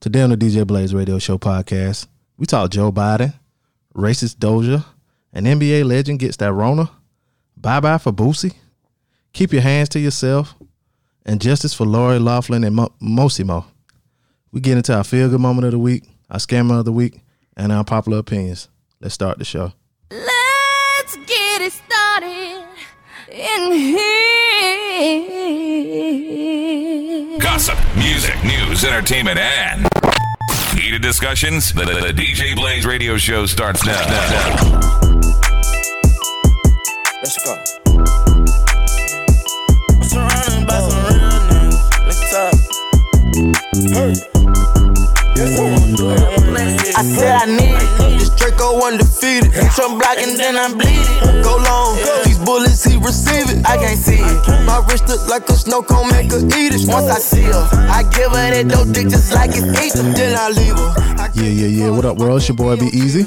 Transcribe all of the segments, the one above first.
Today on the DJ Blaze Radio Show podcast, we talk Joe Biden, racist Doja, an NBA legend gets that Rona, bye bye for Boosie, keep your hands to yourself, and justice for Lori Loughlin and Mo- Mossimo. We get into our feel good moment of the week, our scammer of the week, and our popular opinions. Let's start the show. Let's get it started in here. Gossip, music, news, entertainment, and heated discussions. The, the- the DJ Blaze radio show starts now. Let's go. I'm surrounded by some real niggas. Let's talk. Hey. I said I need it. This Draco undefeated. Hit your block and then I bleed it. Go long. These bullets, he receive it. I can't see it. My wrist look like a snow cone, make her eat it. Once I see her, I give her that dope dick just like it's Ethan. Then I leave her. Yeah, yeah, yeah. What up, world? It's your boy Be Easy.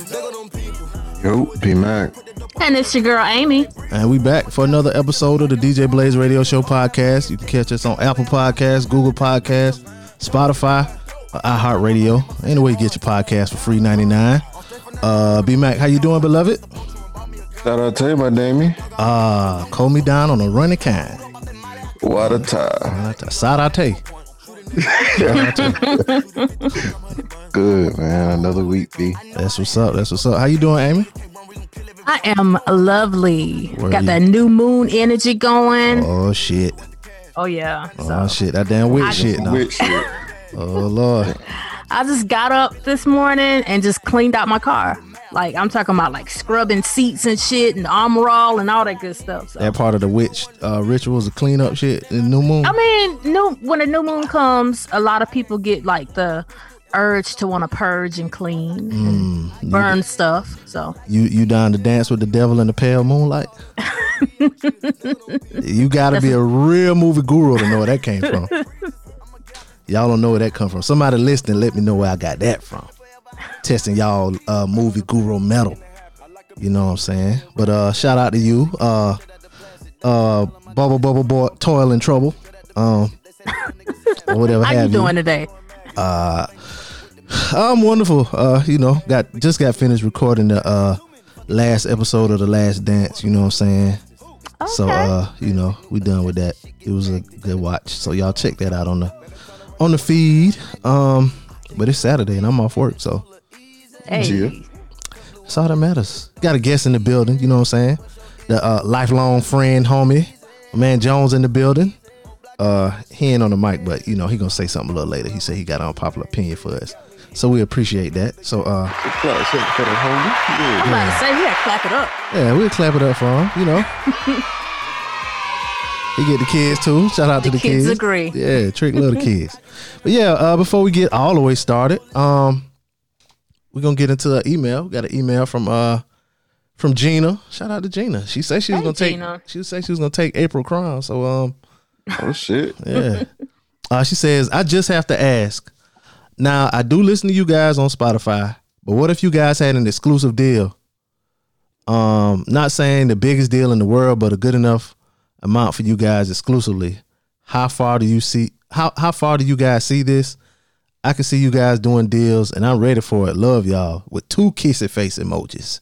Yo, P Mac. And it's your girl Amy. And we back for another episode of the DJ Blaze Radio Show podcast. You can catch us on Apple Podcasts, Google Podcasts, Spotify, uh, iHeartRadio. Anyway, you get your podcast for free ninety nine. Uh, B Mac, how you doing, beloved? Shout out to you, my Damie. Uh, call me down on a running kind. What a tie. Sarate. Good, man. Another week, B. That's what's up. That's what's up. How you doing, Amy? I am lovely. Where Got you- that new moon energy going. Oh, shit. Oh yeah. Oh So shit. That damn witch I- shit. Now. Witch shit. Oh lord. I just got up this morning and just cleaned out my car. Like I'm talking about like scrubbing seats and shit and armor all and all that good stuff. So. That part of the witch uh, rituals of clean up shit in New Moon. I mean, new when a new moon comes, a lot of people get like the urge to want to purge and clean Mm, and burn stuff. So You you down to dance with the devil in the pale moonlight? you got to be a real movie guru to know where that came from. y'all don't know where that come from. Somebody listening, let me know where I got that from. Testing y'all uh, movie guru metal. You know what I'm saying? But uh, shout out to you, uh, uh, Bubble Bubble Boy, Toil and Trouble, um, or whatever how you doing today? I'm wonderful. Uh, you know, got just got finished recording the uh last episode of the Last Dance. You know what I'm saying? So Okay. uh, you know, we done with that. It was a good watch. So y'all check that out on the on the feed. Um, but it's Saturday and I'm off work, so Hey, Yeah. that's all that matters. Got a guest in the building. You know what I'm saying? The uh, lifelong friend, homie, man Jones in the building. Uh, he ain't on the mic, but you know he gonna say something a little later. He said he got an unpopular opinion for us, so we appreciate that. So uh, Clap for the homie. I'm about to say we gotta clap it up. Yeah, we'll clap it up for him. You know, he get the kids too. Shout out to The the kids kids. agree. Yeah, Trick love the kids. But yeah, uh, before we get all the way started, um, we're gonna get into an email. We got an email from uh from Gina. Shout out to Gina. She said she was Hey, gonna take. Gina. She said she was gonna take April Crown. So um, Oh, shit. yeah. uh, she says, I just have to ask. Now, I do listen to you guys on Spotify, but what if you guys had an exclusive deal? Um, not saying the biggest deal in the world, but a good enough amount for you guys exclusively. How far do you see how how far do you guys see this? I can see you guys doing deals and I'm ready for it. Love y'all with two kissy face emojis.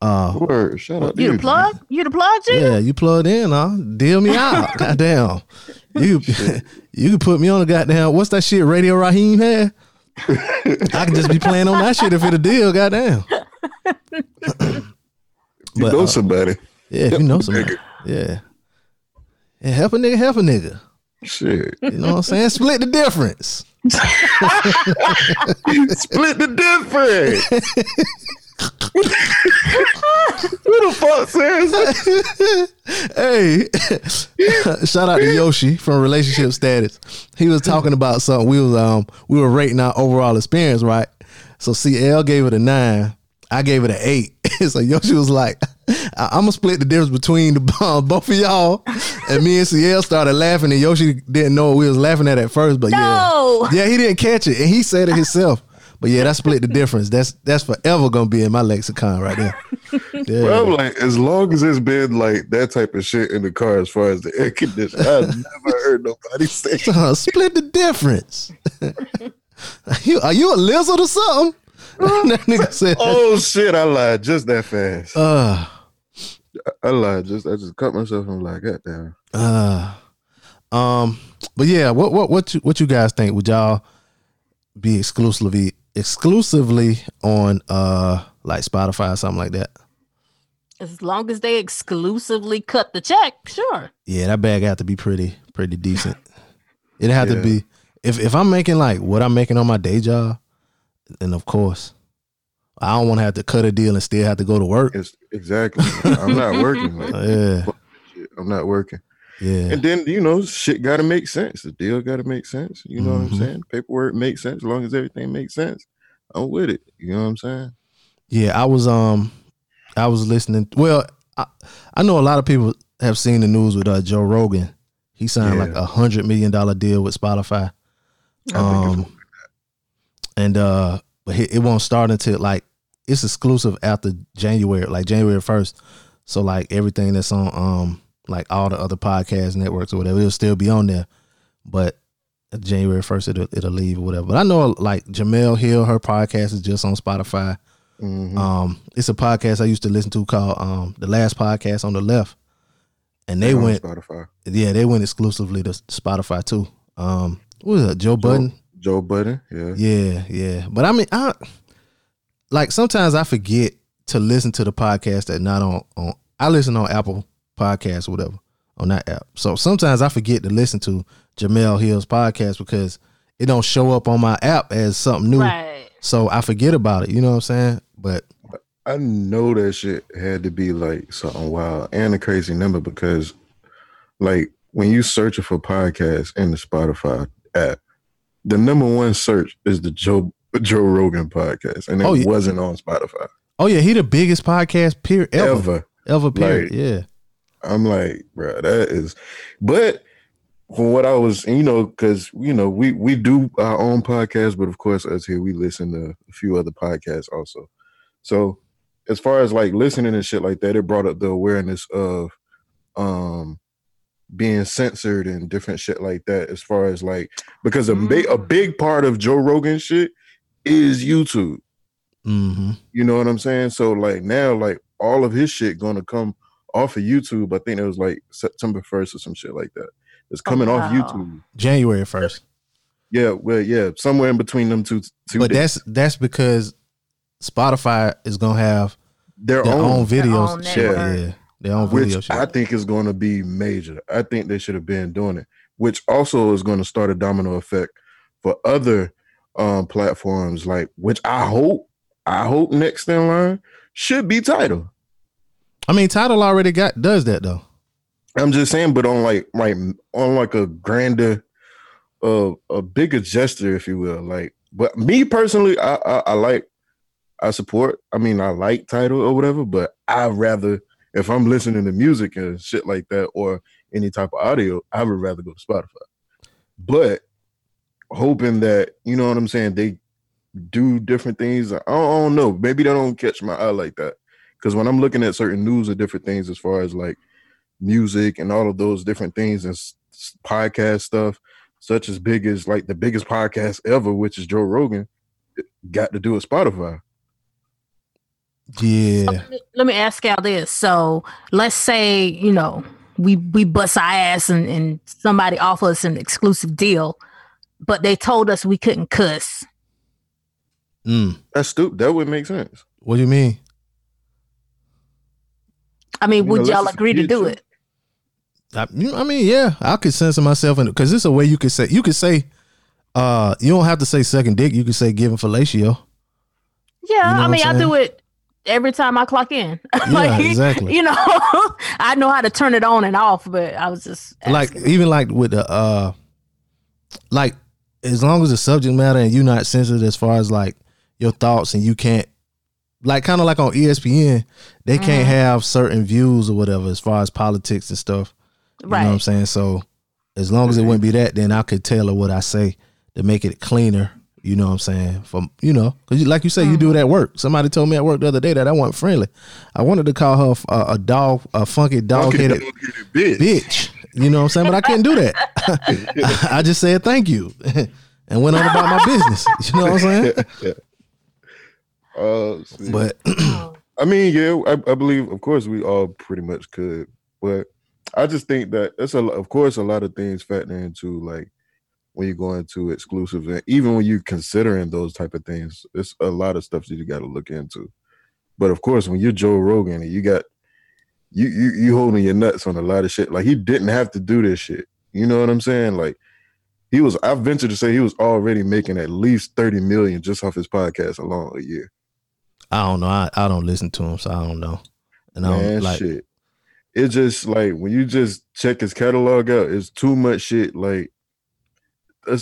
Word. Shout out You you. the plug? You the plug, G? Yeah, you plugged in, huh? Deal me out. goddamn. You you can put me on a goddamn what's that shit Radio Raheem had? I can just be playing on that shit if it a deal, goddamn. You But, know uh, somebody. Yeah, if you know somebody. Yeah. Yeah, help a nigga, help a nigga. Shit. You know what I'm saying? Split the difference. Split the difference. Who the fuck says hey, shout out to Yoshi from Relationship Status. He was talking about something. We was um we were rating our overall experience, right? So CL gave it a nine. I gave it an eight. so Yoshi was like, I- "I'm gonna split the difference between the uh, both of y'all." And me and CL started laughing, and Yoshi didn't know what we was laughing at at first, but No. yeah, yeah, he didn't catch it, and he said it himself. But yeah, that split the difference. That's that's forever gonna be in my lexicon right there. Yeah. Bro, I'm like, as long as it's been like that type of shit in the car, as far as the air conditioner, I've never heard nobody say. Uh, split the difference. you, are you a lizard or something? that nigga said, Oh shit, I lied just that fast. uh, I lied just I just cut myself and I'm like, God damn. uh, um, but yeah, what what what you what you guys think? Would y'all be exclusively exclusively on uh like Spotify or something like that? As long as they exclusively cut the check, sure. Yeah, that bag had to be pretty pretty decent. It had to be if if I'm making like what I'm making on my day job, then of course I don't want to have to cut a deal and still have to go to work. It's exactly. I'm not working. Like, Yeah, I'm not working. yeah, And then you know, shit got to make sense. The deal got to make sense. You know what Mhm. I'm saying? Paperwork makes sense as long as everything makes sense. I'm with it. You know what I'm saying? yeah. I was um, I was listening. Well, I, I know a lot of people have seen the news with uh, Joe Rogan. He signed like a hundred million dollar deal with Spotify. I think Um, and uh, but it, won't start until like it's exclusive after January, like January first. So like everything that's on um like all the other podcast networks or whatever, it'll still be on there. But January first, it'll it'll leave or whatever. But I know like Jemele Hill, her podcast is just on Spotify. Mhm. Um, it's a podcast I used to listen to called um the last podcast on the left, and they went Spotify. yeah they went exclusively to Spotify too. Um, what was it? Joe Budden. Joe Budden. Yeah. Yeah, yeah. But I mean, I like sometimes I forget to listen to the podcast that not on on. I listen on Apple Podcasts or whatever on that app. So sometimes I forget to listen to Jemele Hill's podcast because it don't show up on my app as something new. Right. So I forget about it. You know what I'm saying? But I know that shit had to be like something wild and a crazy number because, like, when you searching for podcasts in the Spotify app, the number one search is the Joe Joe Rogan podcast, and it Oh, yeah. wasn't on Spotify oh yeah, he the biggest podcast period ever ever, ever. period. Like- yeah. I'm like, bro, that is. But from what I was, you know, because you know, we we do our own podcast, but of course, us here we listen to a few other podcasts also. So, as far as like listening and shit like that, it brought up the awareness of um being censored and different shit like that. As far as like, because a big a big part of Joe Rogan shit is YouTube. Mm-hmm. You know what I'm saying? So like now, like all of his shit gonna come off of YouTube. I think it was like September 1st or some shit like that. It's coming off wow. YouTube. January first. Yeah, well, yeah, somewhere in between them two. two But days. that's that's because Spotify is gonna have their, their own, own videos. own shit, network. yeah, their own video which shit. I think is going to be major. I think they should have been doing it, which also is going to start a domino effect for other um platforms, like which I hope, I hope next in line should be Tidal. I mean, Tidal already got does that though. I'm just saying, but on like like on like a grander, uh, a bigger gesture, if you will. Like, but me personally, I, I I like, I support. I mean, I like Tidal or whatever, but I rather if I'm listening to music and shit like that or any type of audio, I would rather go to Spotify. But hoping that you know what I'm saying, they do different things. I don't, I don't know. Maybe they don't catch my eye like that. Because when I'm looking at certain news or different things, as far as like music and all of those different things and s- podcast stuff, such as big as like the biggest podcast ever, which is Joe Rogan, got to do with Spotify. Yeah, Let me- Let me ask y'all this. So let's say, you know, we we bust our ass and, and somebody offers us an exclusive deal, but they told us we couldn't cuss. mm. That's stupid. That would make sense. what do you mean? I mean, You would know, y'all agree to do it? I, you- I mean, yeah, I could censor myself in because it's a way you could say you could say, uh, you don't have to say second dick. You could say giving fellatio. Yeah, You know I mean, I'm I do it every time I clock in. Yeah, exactly. You know, I know how to turn it on and off, but I was just Like even like with the uh, like as long as the subject matter and you're not censored as far as like your thoughts and you can't like kind of like on ESPN, they can't Mm-hmm. have certain views or whatever as far as politics and stuff. You know what I'm saying? So as long as it wouldn't be that, then I could tailor what I say to make it cleaner. You know what I'm saying? From you know, because like you say, you do it at work. Somebody told me at work the other day that I wasn't friendly. I wanted to call her a, a dog, a funky dog headed bitch. bitch. You know what I'm saying? But I couldn't do that. I just said thank you. and went on about my business. You know what I'm saying? Uh, see. But I mean, yeah, I, I believe, of course, we all pretty much could, but I just think that it's a, of course, a lot of things factor into like when you go into to exclusives, and even when you're considering those type of things, it's a lot of stuff that you got to look into. But of course, when you're Joe Rogan and you got you you you holding your nuts on a lot of shit, like he didn't have to do this shit. You know what I'm saying? Like he was. I venture to say he was already making at least thirty million just off his podcast alone a year. I don't know. I, I don't listen to him, so I don't know. And I don't like shit. It's just like when you just check his catalog out, it's too much shit. Like,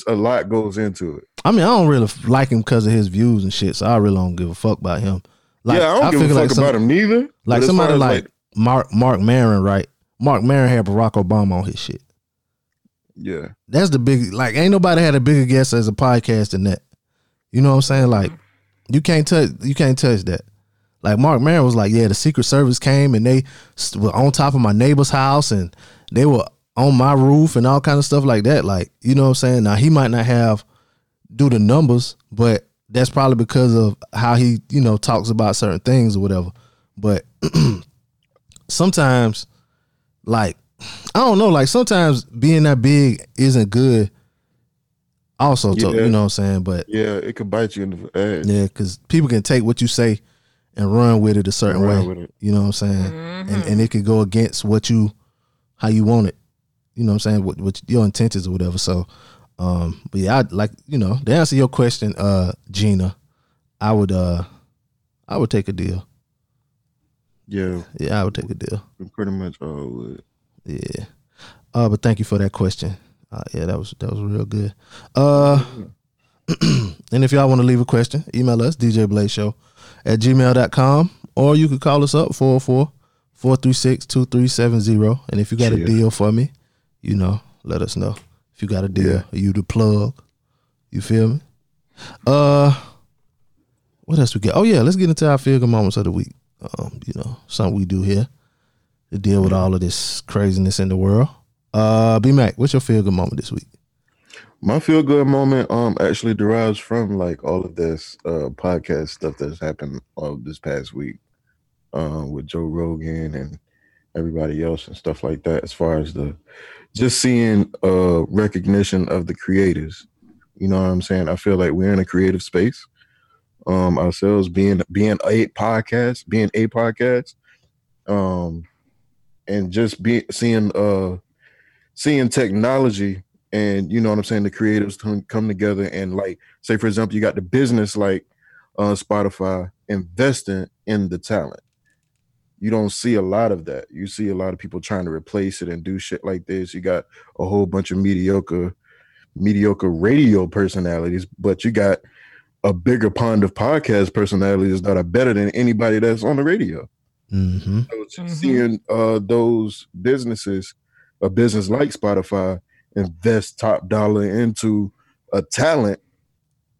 a lot goes into it. I mean, I don't really like him because of his views and shit, so I really don't give a fuck about him. Like, yeah, I don't give a fuck like some- about him neither. Like somebody as, like, Marc Marc Maron, right? Marc Maron had Barack Obama on his shit. yeah, That's the big like ain't nobody had a bigger guest as a podcast than that. You know what I'm saying? Like you can't touch you can't touch that. Like Marc Maron was like, yeah, the Secret Service came and they were on top of my neighbor's house and they were on my roof and all kind of stuff like that. Like you know what I'm saying? Now he might not have do the numbers, but that's probably because of how he you know talks about certain things or whatever. But sometimes like I don't know, like sometimes being that big isn't good. Also, to, you know what I'm saying, but yeah, it could bite you in the ass. yeah, because people can take what you say and run with it a certain Run way. with it. You know what I'm saying, and and mm-hmm. it could go against what you how you want it. You know what I'm saying, what, what your intentions or whatever. So, um, but yeah, I like you know to answer your question, uh, Gina, I would uh, I would take a deal. Yeah, Yeah, I would take a deal. pretty much all would. Yeah. Uh, but thank you for that question. Uh, yeah, that was that was real good. Uh, and if y'all want to leave a question, email us djbladeshow at gmail.com or you could call us up 404 436 2370. And if you got a deal for me, you know, let us know. If you got a deal, Yeah. you the plug. You feel me? Uh, what else we get? Oh yeah, let's get into our feel good moments of the week. Um, you know, something we do here to deal with all of this craziness in the world. Uh, B Mac, what's your feel good moment this week? My feel good moment um actually derives from like all of this uh podcast stuff that's happened uh, this past week um with Joe Rogan and everybody else and stuff like that as far as the just seeing uh recognition of the creators. You know what I'm saying? I feel like we're in a creative space. Um ourselves being being a podcast, being a podcast. Um and just be seeing uh seeing technology and you know what I'm saying, the creatives come, come together and like say for example, you got the business like uh Spotify investing in the talent. You don't see a lot of that. You see a lot of people trying to replace it and do shit like this. You got a whole bunch of mediocre mediocre radio personalities, but you got a bigger pond of podcast personalities that are better than anybody that's on the radio. Mm-hmm. So just seeing uh, those businesses, a business like Spotify, invest top dollar into a talent,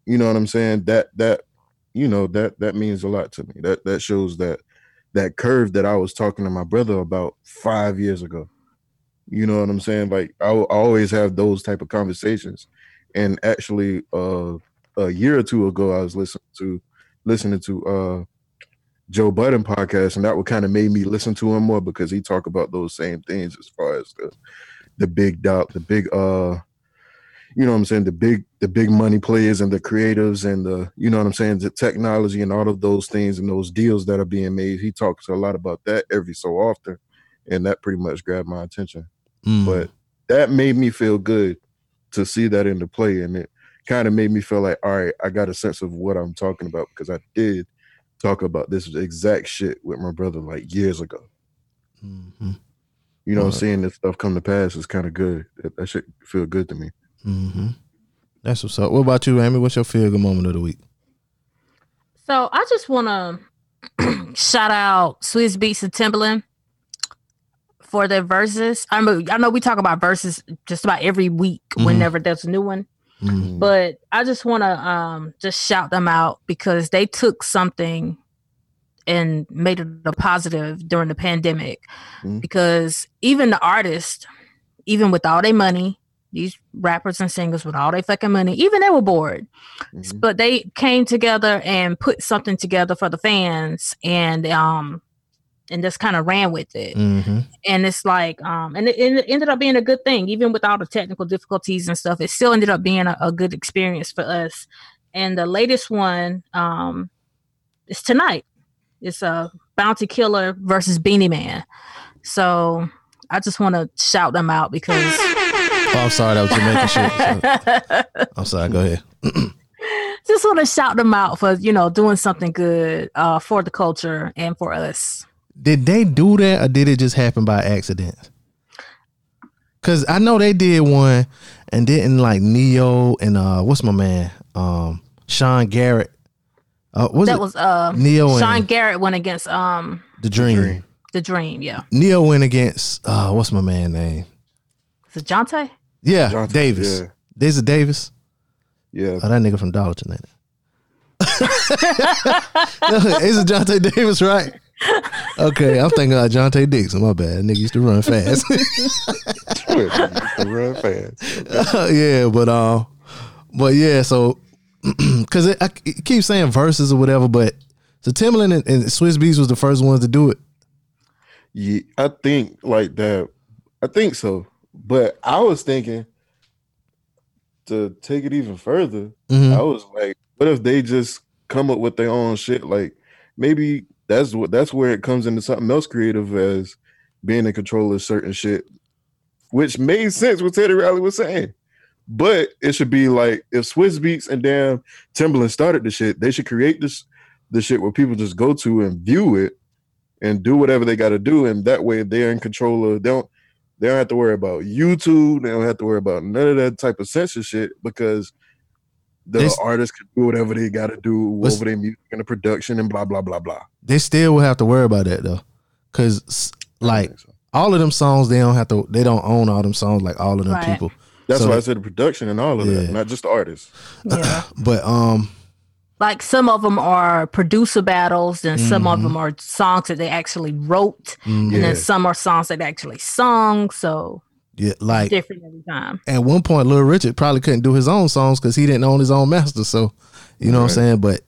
you know what I'm saying? That that you know that that means a lot to me. That that shows that that curve that I was talking to my brother about five years ago. You know what I'm saying? Like I, I always have those type of conversations, and actually, uh, a year or two ago, I was listening to listening to uh Joe Budden podcast, and that would kind of made me listen to him more because he talk about those same things as far as the the big doubt, the big uh, you know what I'm saying, the big the big money players and the creatives and the you know what I'm saying, the technology and all of those things and those deals that are being made. He talks a lot about that every so often, and that pretty much grabbed my attention. Mm. But that made me feel good to see that into play, and it kind of made me feel like, all right, I got a sense of what I'm talking about because I did talk about this exact shit with my brother like years ago. hmm You know, Uh-huh. seeing this stuff come to pass is kind of good. That, that shit feel good to me. Hmm That's what's up. What about you, Amy? What's your feel good moment of the week? So I just want to shout out Swizz Beatz and Timbaland for their verses. I mean, I know we talk about verses just about every week Mhm. whenever there's a new one, Mhm. but I just want to um, just shout them out because they took something and made it a positive during the pandemic. Mhm. Because even the artists, even with all their money, these rappers and singers with all their fucking money, even they were bored, Mhm. but they came together and put something together for the fans, and um, and just kind of ran with it. hmm And it's like, um, and it, it ended up being a good thing, even with all the technical difficulties and stuff. It still ended up being a, a good experience for us. And the latest one, um, is tonight. It's a Bounty Killer versus Beenie Man. So I just want to shout them out because Oh, I'm sorry, that was Jamaican shit. I'm sorry. Go ahead. just want to shout them out for you know doing something good uh, for the culture and for us. Did they do that or did it just happen by accident? Cause I know they did one and didn't like Neo and uh what's my man? Um Sean Garrett. Uh was that it was uh, Neo and Sean and Garrett went against um the Dream. Dream. the Dream. Yeah, Neo went against uh what's my man name? is it Jonte? Yeah, Jonte, Davis. yeah. This is Davis. Yeah. Oh, that nigga from Dollarton, ain't it? is it Jonte Davis, right? Okay, I'm thinking about Jonte Dixon. My bad. That nigga used to run fast. run fast. yeah, but uh, but yeah, so because it, I, it keeps saying verses or whatever, but so Timbaland and, and Swizz Beatz was the first ones to do it. Yeah, I think like that. I think so. But I was thinking to take it even further. Mhm. I was like, what if they just come up with their own shit? Like maybe that's what that's where it comes into something else creative as being in control of certain shit, which made sense what Teddy Riley was saying. But it should be like if Swizz Beatz and damn Timbaland started the shit, they should create this the shit where people just go to and view it and do whatever they got to do, and that way they're in control of. They don't they don't have to worry about YouTube. They don't have to worry about none of that type of censorship because the They artists can do whatever they got to do over their music and the production and blah blah blah blah. They still will have to worry about that though, because like so. all of them songs, they don't have to. They don't own all them songs like all of them Right. people. that's so- why I said the production and all of Yeah. that, not just the artists. Yeah. But um, like some of them are producer battles and some of Mhm. them are songs that they actually wrote mm, and then some are songs that they actually sung so yeah, like different every time at one point, Little Richard probably couldn't do his own songs because he didn't own his own master. So you know what I'm saying. But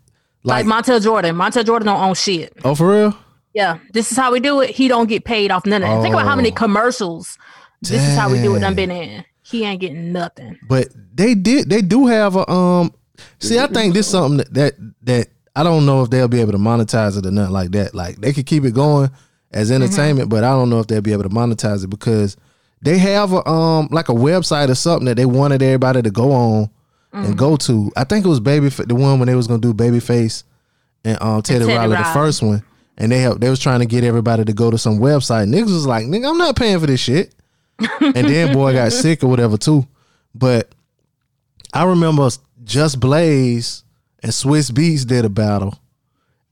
like, like, montel jordan montel jordan don't own shit oh for real. yeah this is how we do it he don't get paid off none of that think about how many Oh. commercials this is how we do it Dang. done been in he ain't getting nothing But they did. They do have a um. See, I think this is something that, that that I don't know if they'll be able to monetize it or nothing like that. Like they could keep it going as entertainment, but I don't know if they'll be able to monetize it because they have a um like a website or something that they wanted everybody to go on and go to. I think it was Baby the one when they was gonna do Babyface and um Teddy, Teddy Riley, the first one. And they have, they was trying to get everybody to go to some website. Niggas was like, nigga, I'm not paying for this shit. and then boy got sick or whatever too. But I remember Just Blaze and Swizz Beatz did a battle,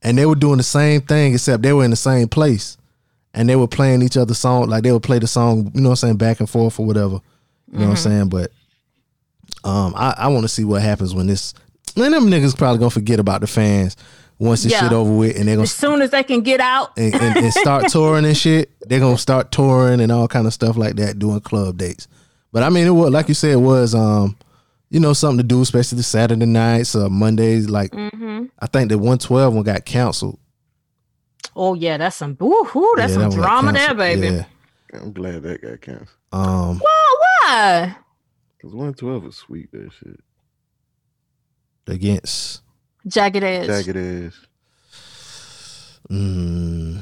and they were doing the same thing except they were in the same place, and they were playing each other's song like they would play the song, you know, what I'm saying back and forth or whatever. You know what I'm saying? But um, I, I want to see what happens when this. Man, them niggas probably gonna forget about the fans once this Yeah. shit over with, and they're gonna as soon as they can get out and, and, and start touring and shit. They're gonna start touring and all kind of stuff like that, doing club dates. But I mean, it was like you said, it was um, you know, something to do, especially the Saturday nights or Mondays. Like mm-hmm. I think the one twelve one got canceled. oh yeah that's some ooh, ooh, that's Yeah, some that drama there baby Yeah. I'm glad that got canceled Um, well why because 112 was sweet. That shit, against jagged edge jagged Edge. mm,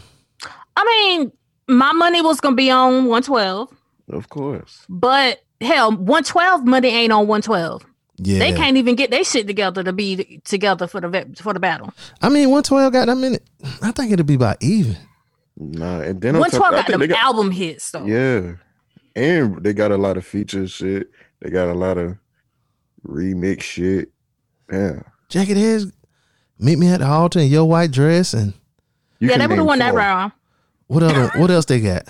i mean my money was gonna be on 112 Of course, But hell, 112 money ain't on 112. yeah. They can't even get their shit together to be together for the for the battle. I mean, one twelve got that minute. I think it'll be about even. nah. And then 112 got think them got album hits though. yeah, and they got a lot of feature shit. They got a lot of remix shit. Yeah, Jacket Heads, meet me at the altar in your white dress, and you yeah, can they would have name won that four. round. what other? what else they got?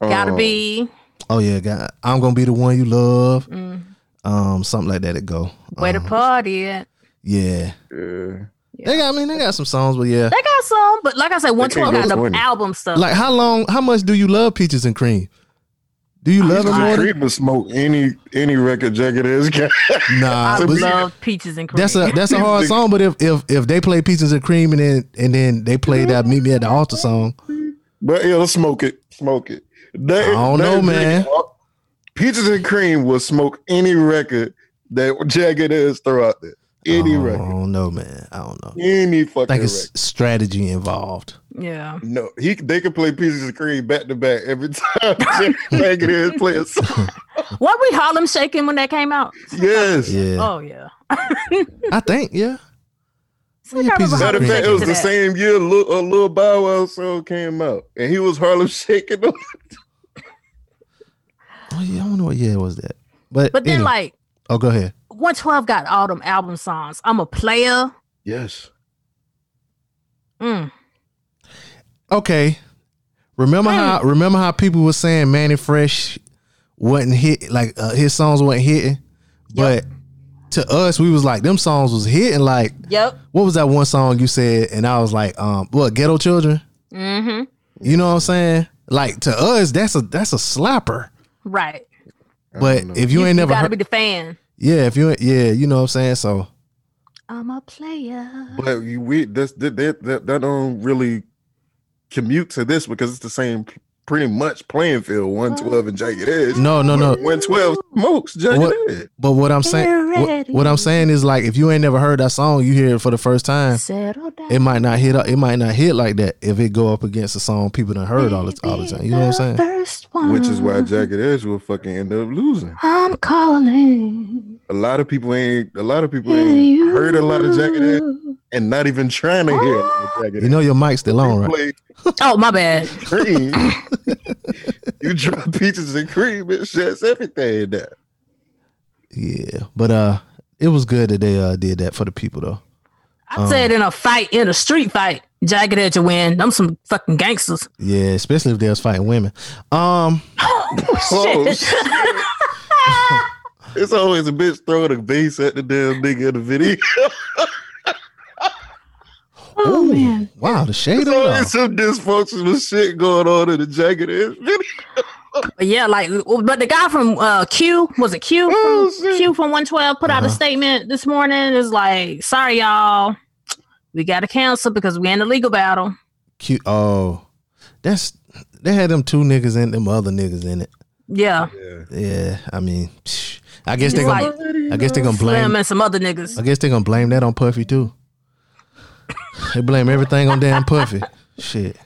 Gotta Um, be Oh yeah, got I'm gonna be the one you love. mm, Um, something like that. It go. where the Um, party at. Yeah, Yeah. they got. I mean, they got some songs, but yeah. They got some, but like I said, 112 got the 20. album stuff. Like, how long? How much do you love Peaches and Cream? Do you love it more? than- Cream would smoke any any record jacket is got. Nah, I but love peaches and cream. that's a that's a hard song. But if if if they play Peaches and Cream and then and then they play that Meet Me at the Altar song, But yeah, let's smoke it. Smoke it. That, I don't know, man. Peaches and Cream will smoke any record that Jagged is throw out there. Any I record. I don't know, man. I don't know. Any I fucking think record. it's strategy involved. yeah. No, he they can play Peaches and Cream back to back every time Jagged is play a song. What we Harlem shaking when that came out? Yes. Yeah, Oh yeah. I think yeah. So Yeah, I Peaches remember and Matter of fact, it was the that. same year Lil, a little Bow Wow song came out, and he was Harlem shaking. them. Oh yeah, I don't know what year was that. But But then anyway. like oh, go ahead. 112 got all them album songs. I'm a player. Yes. Mm. Okay. Remember how remember how people were saying Mannie Fresh wasn't hit like uh, his songs weren't hitting, but to us we was like them songs was hitting. Like Yep. what was that one song you said? And I was like, um, what Ghetto Children? Mm-hmm. You know what I'm saying? Like to us, that's a that's a slapper. Right. But if you, ain't never gotta heard, be the fan. yeah, if you ain't- yeah, you know what I'm saying. So I'm a player. But you, we that's that, that that that don't really commute to this because it's the same pretty much playing field. One twelve and Jagged Edge. no, no, no. One twelve smokes Jagged What- Edge. But what I'm saying, what, what I'm saying is like if you ain't never heard that song, you hear it for the first time. It might not hit up. It might not hit like that if it go up against a song people done heard all the all the time. You know what I'm saying? First one. Which is why Jagged Edge will fucking end up losing. I'm calling. A lot of people ain't. A lot of people ain't heard a lot of Jagged Edge and not even trying to hear a Jagged Edge. You know your mic's still on, right? Oh, my bad. cream. you drop peaches and cream. It shuts everything down. Yeah, but uh, it was good that they uh did that for the people though. I said in a fight, in a street fight, Jagged Edge will win. I'm some fucking gangsters. Yeah, especially if they was fighting women. Um, Oh, Shit. shit. it's always a bitch throwing a base at the damn nigga in the video. Oh man. wow, the shade There's of always some dysfunctional shit going on in the Jagged Edge video. Yeah, like, but the guy from uh, Q was it Q? Oh, From, shit. Q from 112 put out a Uh-huh. statement this morning. Is like, sorry y'all, we got to cancel because we in a legal battle. Cute. Oh, that's they had them two niggas in them other niggas in it. Yeah, Yeah, I mean, psh, I guess they It's gonna. like I guess they gonna Slim blame. and some other niggas. I guess they gonna blame that on Puffy too. they blame everything on damn Puffy. Shit.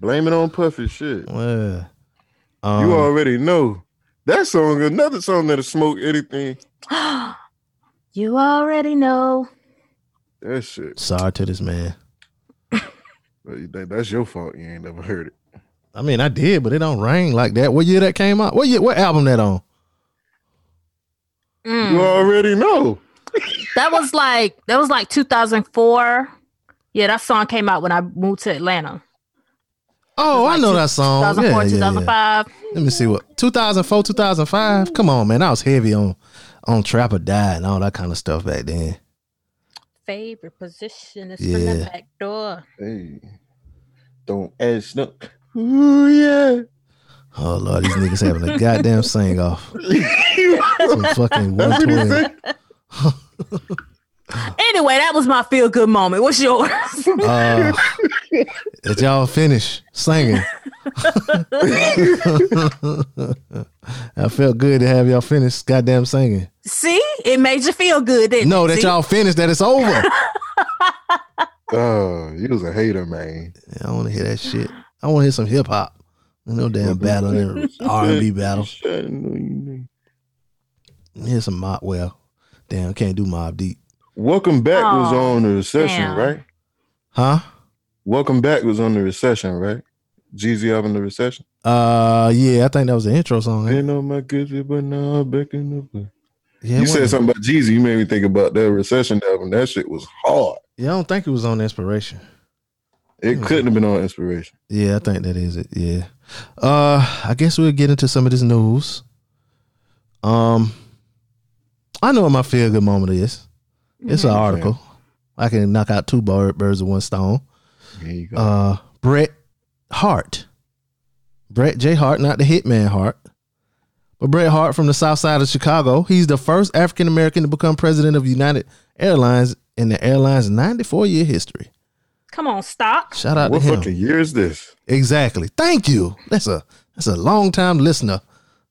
Blame it on Puffy shit. Well, um, you already know. That song, another song that'll smoke anything. You already know. That shit. sorry to this man. That's your fault. You ain't never heard it. I mean, I did, but it don't ring like that. What year that came out? What year? What album that on? Mm. You already know. That was like that was like 2004. Yeah, that song came out when I moved to Atlanta. Oh, I know two- that song. 2004, Yeah, yeah, yeah. Let me see what 2004, 2005. Come on, man. I was heavy on on Trap or Die and all that kind of stuff back then. Favorite position is from the back door. Hey, don't ask no. Ooh yeah. Oh Lord, these niggas having a goddamn sing off. Some fucking That's what he 120. said. Anyway, that was my feel good moment. What's yours? Uh, did y'all finish singing? I felt good to have y'all finish goddamn singing. See, it made you feel good, didn't No, it? that See? y'all finished, that it's over. Oh, you was a hater, man. I want to hear that shit. I want to hear some hip hop. No damn battle, R and B battle. Here's some mob. Well, damn, can't do Mobb Deep, Welcome back was on the recession, damn. right? huh? Welcome back was on the recession, right? Jeezy up in the recession. Uh, yeah, I think that was the intro song. ain't it? Been on my good but now I'm back in the book. Yeah, You said something about Jeezy. You made me think about that recession album. That shit was hard. Yeah, I don't think it was on Inspiration. It Hmm. couldn't have been on inspiration. Yeah, I think that is it. Yeah. Uh I guess we'll get into some of this news. Um I know what my feel good moment is. It's an article. I can knock out two bird, birds with one stone. There you go. Uh Brett Hart. Brett J. Hart, not the Hitman Hart. But Brett Hart from the South Side of Chicago, he's the first African American to become president of United Airlines in the airline's 94 year history. Come on, stop. Shout out What to him. What fucking year is this? Exactly. Thank you. That's a that's a long time listener.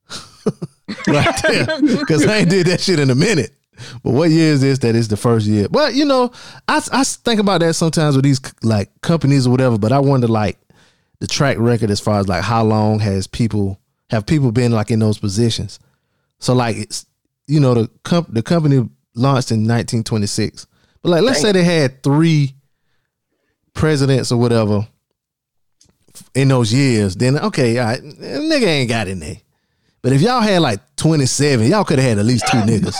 right there. Because I ain't did that shit in a minute. But what year is this that is the first year? But you know, I, I think about that sometimes with these like companies or whatever, but I wonder like the track record as far as like how long has people have people been like in those positions. So like it's you know the comp the company launched in 1926. But like let's say they had three presidents or whatever in those years, then okay, all right, nigga ain't got in there. But if y'all had like 27, y'all could have had at least two niggas.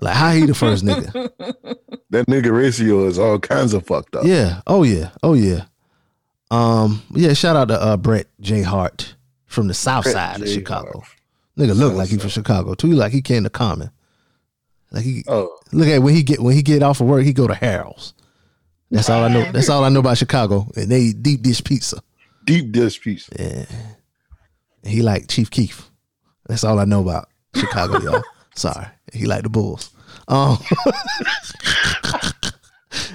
Like how he the first nigga? That nigga ratio is all kinds of fucked up. Yeah. Oh yeah. Oh yeah. Um. Yeah. Shout out to uh, Brett J Hart from the South Brett Side of Chicago. Hart. Nigga look like he from Chicago too. He Like he came to Common. Like he Oh, look at when he get when he get off of work, he go to Harold's. That's all I know. That's all I know about Chicago. And they eat deep dish pizza. deep dish piece. And he like Chief Keef. That's all I know about Chicago, y'all. Sorry. He like the Bulls. Um,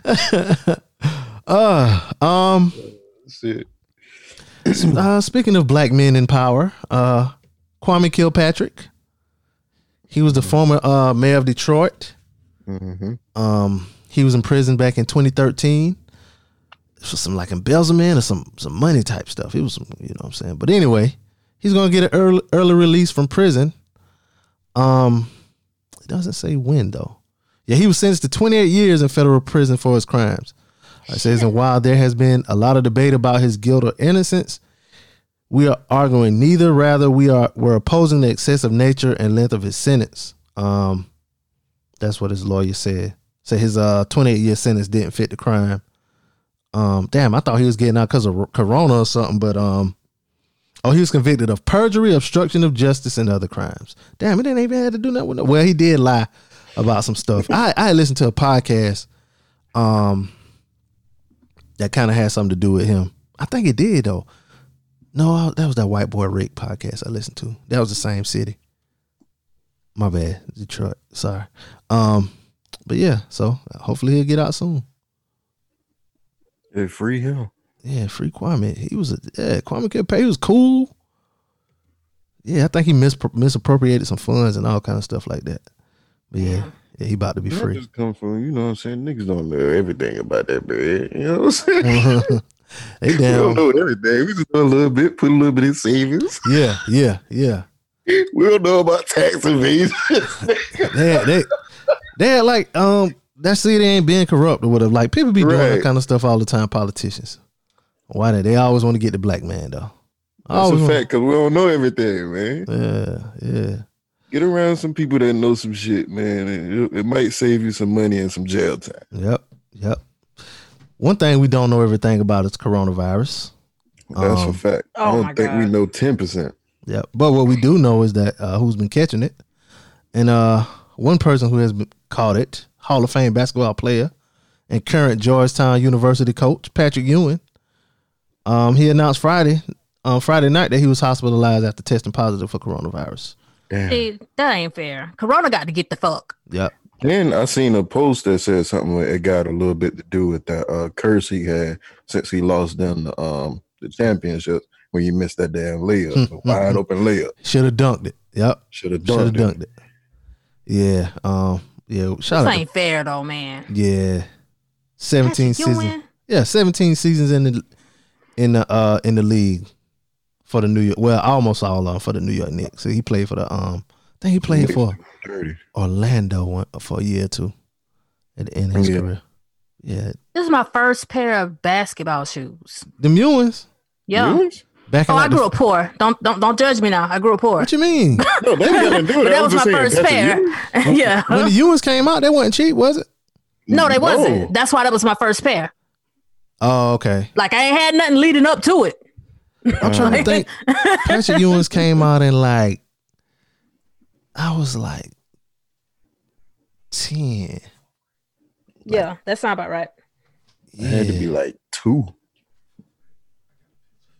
uh, um, Shit. uh, speaking of black men in power, uh, Kwame Kilpatrick. He was the former uh, mayor of Detroit. hmm Um, he was in prison back in 2013 for some like embezzlement or some some money type stuff. It was some, you know what I'm saying. But anyway, he's gonna get an early early release from prison. Um, it doesn't say when though. Yeah, he was sentenced to 28 years in federal prison for his crimes. It says, and while there has been a lot of debate about his guilt or innocence, we are arguing neither. Rather, we are we're opposing the excessive nature and length of his sentence. Um, that's what his lawyer said. Said his uh 28 year sentence didn't fit the crime. Um, damn, I thought he was getting out because of corona or something, but um, oh, he was convicted of perjury, obstruction of justice, and other crimes. Damn, he didn't even have to do nothing. Well, he did lie about some stuff. I I listened to a podcast, um, that kind of had something to do with him. I think it did though. No, I- that was that white boy Rick podcast I listened to. That was the same city. My bad, Detroit. Sorry. Um, but yeah, so hopefully he'll get out soon. Hey, free him. Yeah, free Kwame. He was a yeah, Kwame Kilpatrick. He was cool. Yeah, I think he mis- misappropriated some funds and all kind of stuff like that. But yeah, yeah, he about to be That free. just come from, you know what I'm saying? Niggas don't know everything about that bread. You know what I'm saying? they We don't know everything. We just know a little bit, put a little bit in savings. Yeah, yeah, yeah. We don't know about tax evasion. They had, they they had like um that city ain't being corrupt or whatever. Like people be doing that kind of stuff all the time. Politicians. Why they? They always want to get the black man though. That's a fact because we don't know everything, man. Yeah, yeah. Get around some people that know some shit, man. It, it might save you some money and some jail time. Yep, yep. One thing we don't know everything about is coronavirus. That's Um, a fact. I oh don't my think we know 10%. Yep. But what we do know is that uh, who's been catching it, and uh, one person who has been caught it, Hall of Fame basketball player and current Georgetown University coach Patrick Ewing. Um, he announced Friday, on Friday night, that he was hospitalized after testing positive for coronavirus. Damn. See, that ain't fair. Corona got to get the fuck. Yep. Then I seen a post that said something where it got a little bit to do with that uh, curse he had since he lost them the um the championship when you missed that damn layup, the wide open layup. Should have dunked it. Yep. Should have Should have done dunked it. Yeah. Um. Yeah. Shout This out. to- ain't fair though, man. yeah. Seventeen Patrick seasons. Yeah, 17 seasons in the in the uh in the league for the New York. Well, almost all of them for the New York Knicks. So he played for the um. I think he played for Dirty. Orlando one, for a year or two at the end of his Yeah. career. Yeah, This is my first pair of basketball shoes. the Ewings Yeah. Really? back in Oh, I like the- grew up poor. Don't don't don't judge me now. I grew up poor. What you mean? No, that ain't nothing do But it. that I was my saying, first pair. yeah. when the Ewings came out, they wasn't cheap, was it? No, they No. wasn't. That's why that was my first pair. Oh, okay. Like I ain't had nothing leading up to it. I'm trying to think. Patrick Ewings came out in like I was like ten. Yeah, that sound about right. It had to be like two.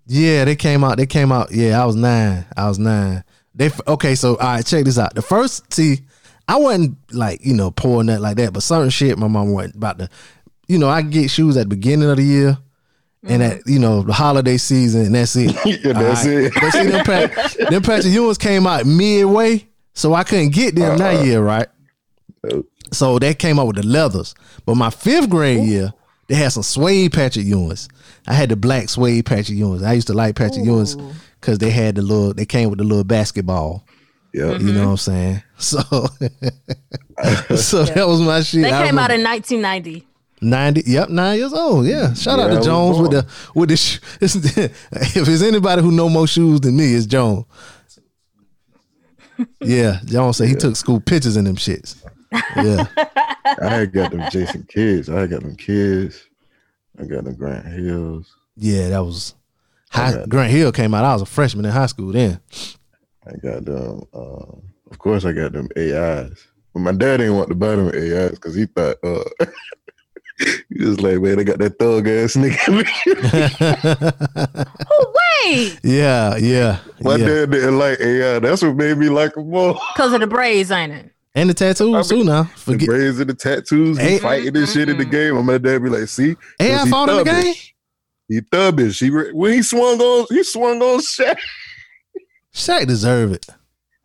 Yeah, they came out. They came out. Yeah, I was nine. I was nine. They okay, so all right, check this out. The first see, I wasn't like you know pouring that like that, but certain shit my mom wasn't about to. You know, I get shoes at the beginning of the year, and at you know the holiday season, and that's it. Yeah, that's All it. But see, them, Pat, them Patrick Ewings came out midway, so I couldn't get them that uh-uh. year, right? Nope. So they came out with the leathers. But my fifth grade year, they had some suede Patrick Ewings. I had the black suede Patrick Ewings. I used to like Patrick Ewings because they had the little. They came with the little basketball. Yeah. You know mm-hmm. what I'm saying? So, so that was my shit. They came out in 1990. Ninety. Yep, nine years old. Yeah. Shout Yeah, out to Jones with the with the. Sh- if there's anybody who know more shoes than me, it's Jones. Yeah, Jones said he took school pictures in them shits. Yeah. I had got them Jason Kidds. I had got them kids. I got them Grant Hills. Yeah, that was high. Grant Hill came out. I was a freshman in high school then. I got them. Um, of course, I got them AIs. But my dad didn't want to buy them AIs because he thought uh, he was like, man, they got that thug ass nigga. Oh, wait. yeah, yeah, my yeah. dad didn't like AI. That's what made me like him more. Because of the braids, ain't it? And the tattoos too now. The braids and the tattoos, he fighting this shit in the game. And my dad be like, see? AI he fought in the thuggish. game. He thubbish. He re- when he swung on, he swung on Shaq, Shaq deserve it.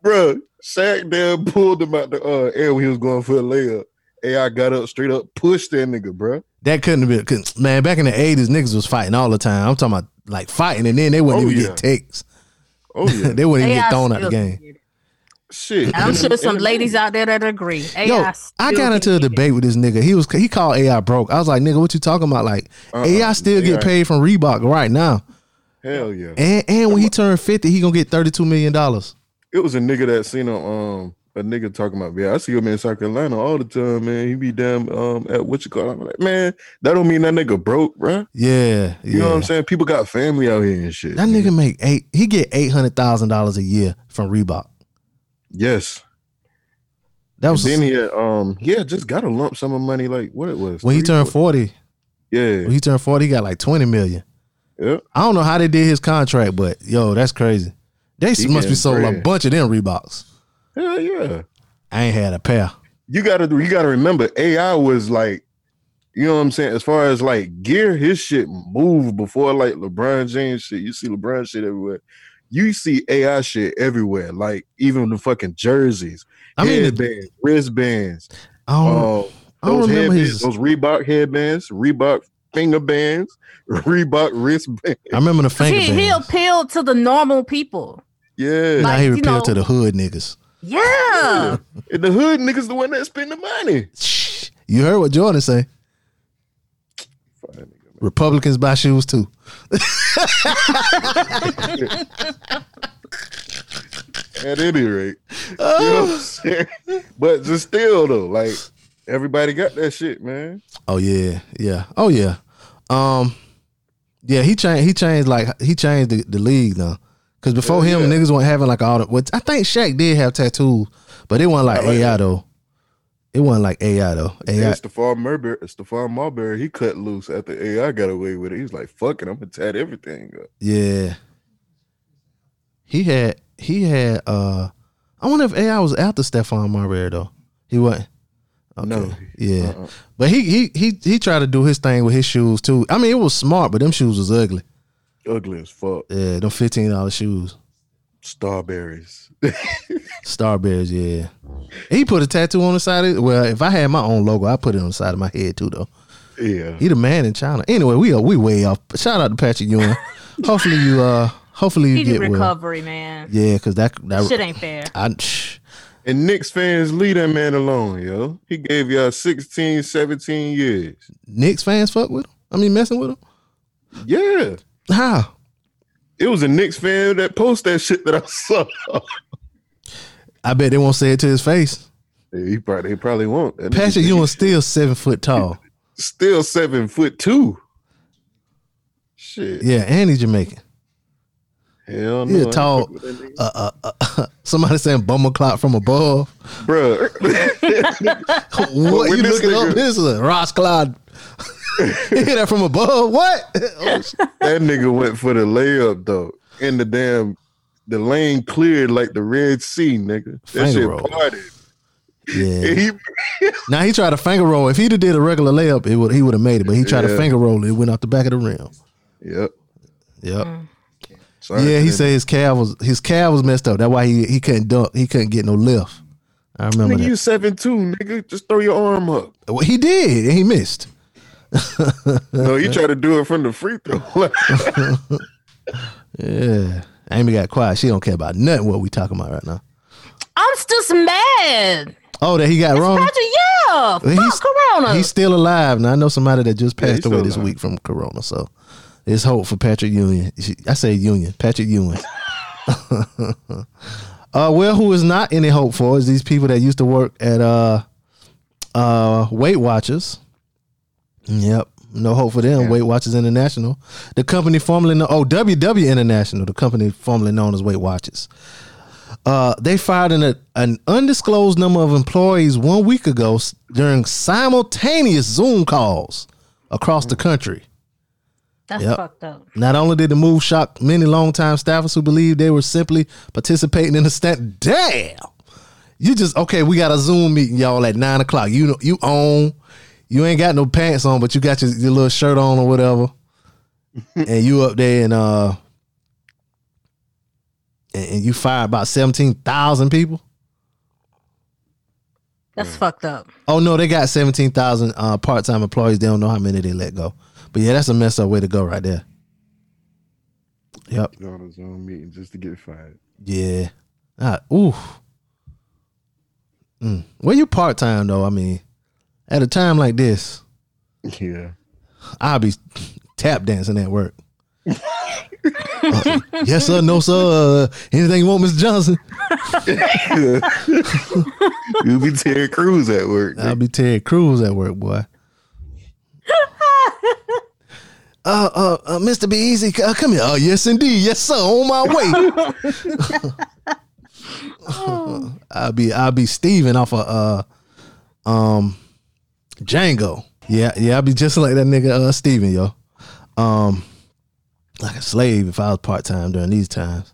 bro. Shaq damn pulled him out the uh, air when he was going for a layup. AI got up straight up, pushed that nigga, bro. That couldn't have been man. Back in the eighties, niggas was fighting all the time. I'm talking about like fighting, and then they wouldn't Oh, even yeah. get takes. Oh yeah, they wouldn't even AI get thrown out the game. can get it. shit. I'm sure some ladies out there that agree. AI Yo, I got into a get it. debate with this nigga. He was he called AI broke. I was like, nigga, what you talking about? Like Uh-uh. AI still AI. get paid from Reebok right now, Hell yeah. and and when he turned fifty, he gonna get thirty two million dollars. It was a nigga that seen him, um, a nigga talking about, yeah, I see him in South Carolina all the time, man. He be damn um at what you call it. I'm like, man, that don't mean that nigga broke, bruh. Yeah, You know what I'm saying? People got family out here and shit. That nigga make eight. He get eight hundred thousand dollars a year from Reebok. Yes. That was then he had um yeah, just got a lump sum of money, like what it was. when he turned forty. Yeah. When he turned forty, he got like twenty million. Yeah. I don't know how they did his contract, but yo, that's crazy. They He must be sold a bunch of them Reeboks. Hell yeah. I ain't had a pair. You gotta you gotta remember AI was like, you know what I'm saying? As far as like gear, his shit moved before like LeBron James shit. You see LeBron shit everywhere. You see AI shit everywhere, like even the fucking jerseys, I mean, headbands, wristbands, I don't, uh, I don't those remember headbands, his. those Reebok headbands, Reebok finger bands, Reebok wristbands. I remember the finger He, he appealed to the normal people. Yeah, Now he appealed know- to the hood niggas. Yeah. and the hood niggas the one that spend the money. You heard what Jordan say? Republicans buy shoes too. At any rate, you know saying? but just still though, like everybody got that shit, man. Oh yeah, yeah. Oh yeah. Um, yeah. He changed. He changed like he changed the, the league now. Cause before Yeah, him, yeah. niggas weren't having like all the. I think Shaq did have tattoos, but it wasn't like like AI that. though. It wasn't like AI though. AI. Yeah, Stephon Marbury, Stephon Marbury, he cut loose after AI got away with it. He's like, "Fuck it, I'm gonna tat everything up." Yeah. He had he had uh I wonder if AI was after Stephon Marbury though. He wasn't. Okay. No. Yeah. Uh-uh. But he he he he tried to do his thing with his shoes too. I mean it was smart, but them shoes was ugly. Ugly as fuck. Yeah, them fifteen dollar shoes. Starburys. Starburys, yeah. He put a tattoo on the side of it. Well, if I had my own logo, I put it on the side of my head too though. yeah. He the man in China. Anyway, we are we way off. Shout out to Patrick Ewing. hopefully you uh hopefully you He get need well. recovery, man. Yeah, cause that that Shit ain't fair. I, shh. And Knicks fans, leave that man alone, yo. He gave y'all 16, 17 years. Knicks fans fuck with him. I mean, messing with him. Yeah. How? It was a Knicks fan that posted that shit that I saw. I bet they won't say it to his face. he probably he probably won't. That Patrick Ewing still seven foot tall. still seven foot two. Shit. Yeah, and he's Jamaican. Hell no. He I a tall. fuck with that nigga. Uh, uh, uh, somebody saying bumble clock from above. Bruh. what you looking up? nigga- This is Ross Clyde. Hear that from above? What? Oh, that nigga went for the layup though. In the damn the lane cleared like the Red Sea, nigga. That Finger shit roll. parted. Yeah. He, Now he tried to finger roll. If he'd have did a regular layup, it would he would have made it. But he tried to Yeah. finger roll. It It went off the back of the rim. yep. Yep. Mm. Sorry yeah, he them. said his calf was his calf was messed up. That's why he he couldn't dunk. He couldn't get no lift. I remember Nigga, that. you seven two, nigga. Just throw your arm up. Well, he did, and he missed. No, you try to do it from the free throw. Yeah. Amy got quiet. She don't care about nothing what we talking about right now. I'm still mad. Oh, that he got wrong. Patrick, yeah. Well, Fuck Corona. He's still alive. Now I know somebody that just passed he's away this alive. week from Corona. So there's hope for Patrick Union. I say Union, Patrick Union. uh, well, who is not any hope for is these people that used to work at uh, uh, Weight Watchers. Yep, no hope for them. Yeah. Weight Watchers International, the company formerly known oh WW International, the company formerly known as Weight Watchers. Uh, they fired an, an undisclosed number of employees one week ago during simultaneous Zoom calls across the country. That's Yep. fucked up. Not only did the move shock many longtime staffers who believed they were simply participating in the stand. Damn, you just okay. We got a Zoom meeting, y'all, at nine o'clock. You know, you own. You ain't got no pants on, but you got your, your little shirt on or whatever, and you up there and uh, and, and you fired about seventeen thousand people. That's fucked up. Oh no, they got seventeen thousand uh, part time employees. They don't know how many they let go. But yeah, that's a messed up way to go right there. Yep. Go on a Zoom meeting just to get fired. Yeah. Ah, ooh. Mm. Well, you part time though. I mean, at a time like this, Yeah. I'll be tap dancing at work. Uh, yes sir, no sir. Uh, anything you want, Mr. Johnson? You'll be Terry Crews at work. I'll be Terry Crews at work, boy. Uh, uh, uh, Mr. Be Easy, uh, come here. Oh, yes, indeed. Yes, sir. On my way. I'll be, I'll be Steven off of, uh, um, Django. Yeah, yeah. I'll be just like that nigga, uh, Steven, yo. Um, like a slave if I was part time during these times.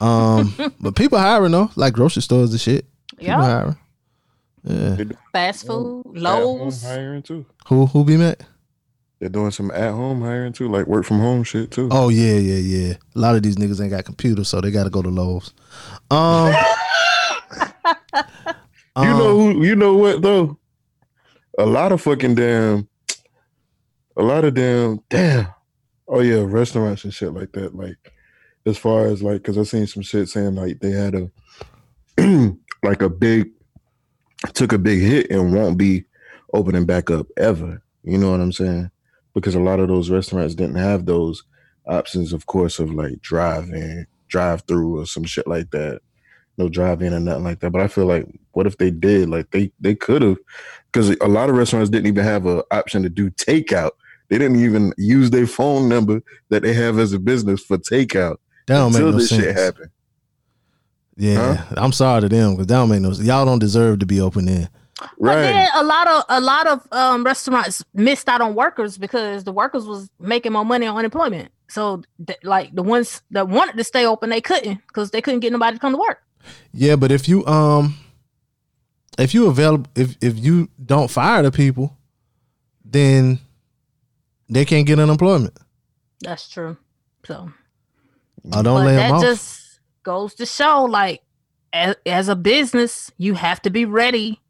Um, but people hiring though, like grocery stores and shit. People Yeah. hiring. Yeah. Fast food, At home Lowe's. hiring too. Who who be met? They're doing some at home hiring too, like work from home shit too. Oh yeah, yeah, yeah. A lot of these niggas ain't got computers, so they got to go to Lowe's. Um, you know who? You know what though? A lot of fucking damn. A lot of damn damn. Oh yeah, restaurants and shit like that. Like as far as like, because I seen some shit saying like they had a like a big took a big hit and won't be opening back up ever. You know what I'm saying? Because a lot of those restaurants didn't have those options, of course, of like drive in, drive through or some shit like that. No drive in or nothing like that. But I feel like what if they did? Like they they could have because a lot of restaurants didn't even have an option to do takeout. They didn't even use their phone number that they have as a business for takeout that don't make no this sense. shit happened. Yeah, I'm sorry to them because that don't make no. Y'all don't deserve to be open in. But Right. then a lot of a lot of um, restaurants missed out on workers because the workers was making more money on unemployment. So th- like the ones that wanted to stay open, they couldn't because they couldn't get nobody to come to work. Yeah, but if you um, if you available, if if you don't fire the people, then they can't get unemployment. That's true. So I don't but lay that them off. just goes to show like as, as a business, you have to be ready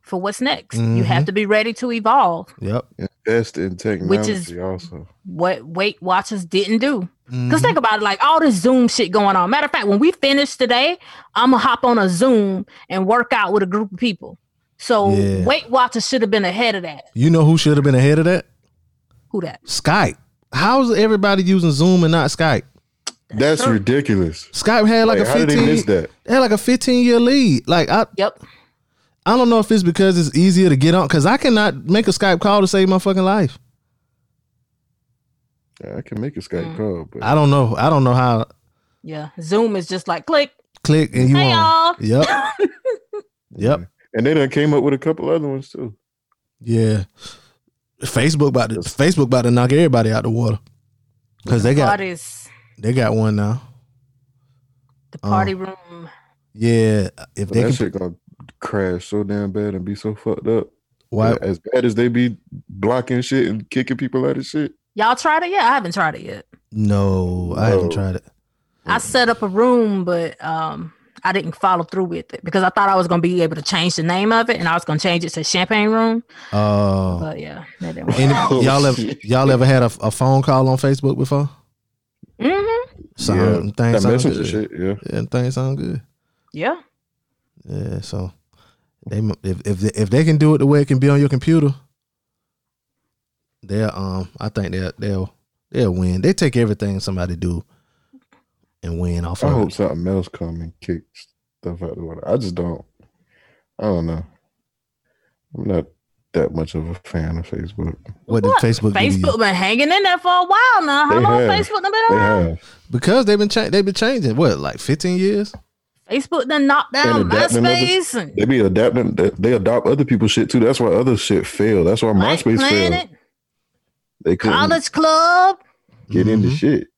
for what's next. You Mm-hmm. have to be ready to evolve. yep. Invest in technology which is- also. What Weight Watchers didn't do. Mm-hmm. Because think about it, like all this Zoom shit going on. Matter of fact, when we finish today, I'm gonna hop on a Zoom and work out with a group of people. So Yeah. Weight Watchers should have been ahead of that. You know who should have been ahead of that? Who that? Skype. How's everybody using Zoom and not Skype? That's true. ridiculous. Skype had like, Like, a how did they 15 miss that? They had like a 15 year lead. Like I Yep. I don't know if it's because it's easier to get on because I cannot make a Skype call to save my fucking life. Yeah, I can make a Skype Mm. call, but I don't know. I don't know how Yeah. Zoom is just like click. click and you Hey on. y'all. Yep. Yep. and they done came up with a couple other ones too. Yeah. Facebook about to Facebook about to knock everybody out the water. Cause they got God is they got one now. The party room. Yeah, if But they that can, shit gonna crash so damn bad and be so fucked up. why? As bad as they be blocking shit and kicking people out of shit. Y'all tried it? Yeah, I haven't tried it yet. No, I haven't tried it. I set up a room, but um, I didn't follow through with it because I thought I was gonna be able to change the name of it, and I was gonna change it to Champagne Room. Uh, But yeah, that didn't work. any, y'all ever y'all ever had a, a phone call on Facebook before? Mm Mhm. Sound, yeah, things that sound good. shit. Yeah. Yeah, things sound good. Yeah. Yeah, so they if if they, if they can do it the way it can be on your computer, they'll um I think they'll they'll they'll win. They take everything somebody do and win off I of hope it. something else come and kick stuff out the water. I just don't. I don't know. I'm not that much of a fan of Facebook. What did Facebook do to you? Facebook been hanging in there for a while now. How They long have. Facebook done been around? have. Because they've been cha- they've been changing. What like fifteen years? Facebook done knocked down And MySpace and They be adapting. They, they adopt other people's shit too. That's why other shit failed. That's why Black MySpace failed. They couldn't College Club. get into Mhm. shit.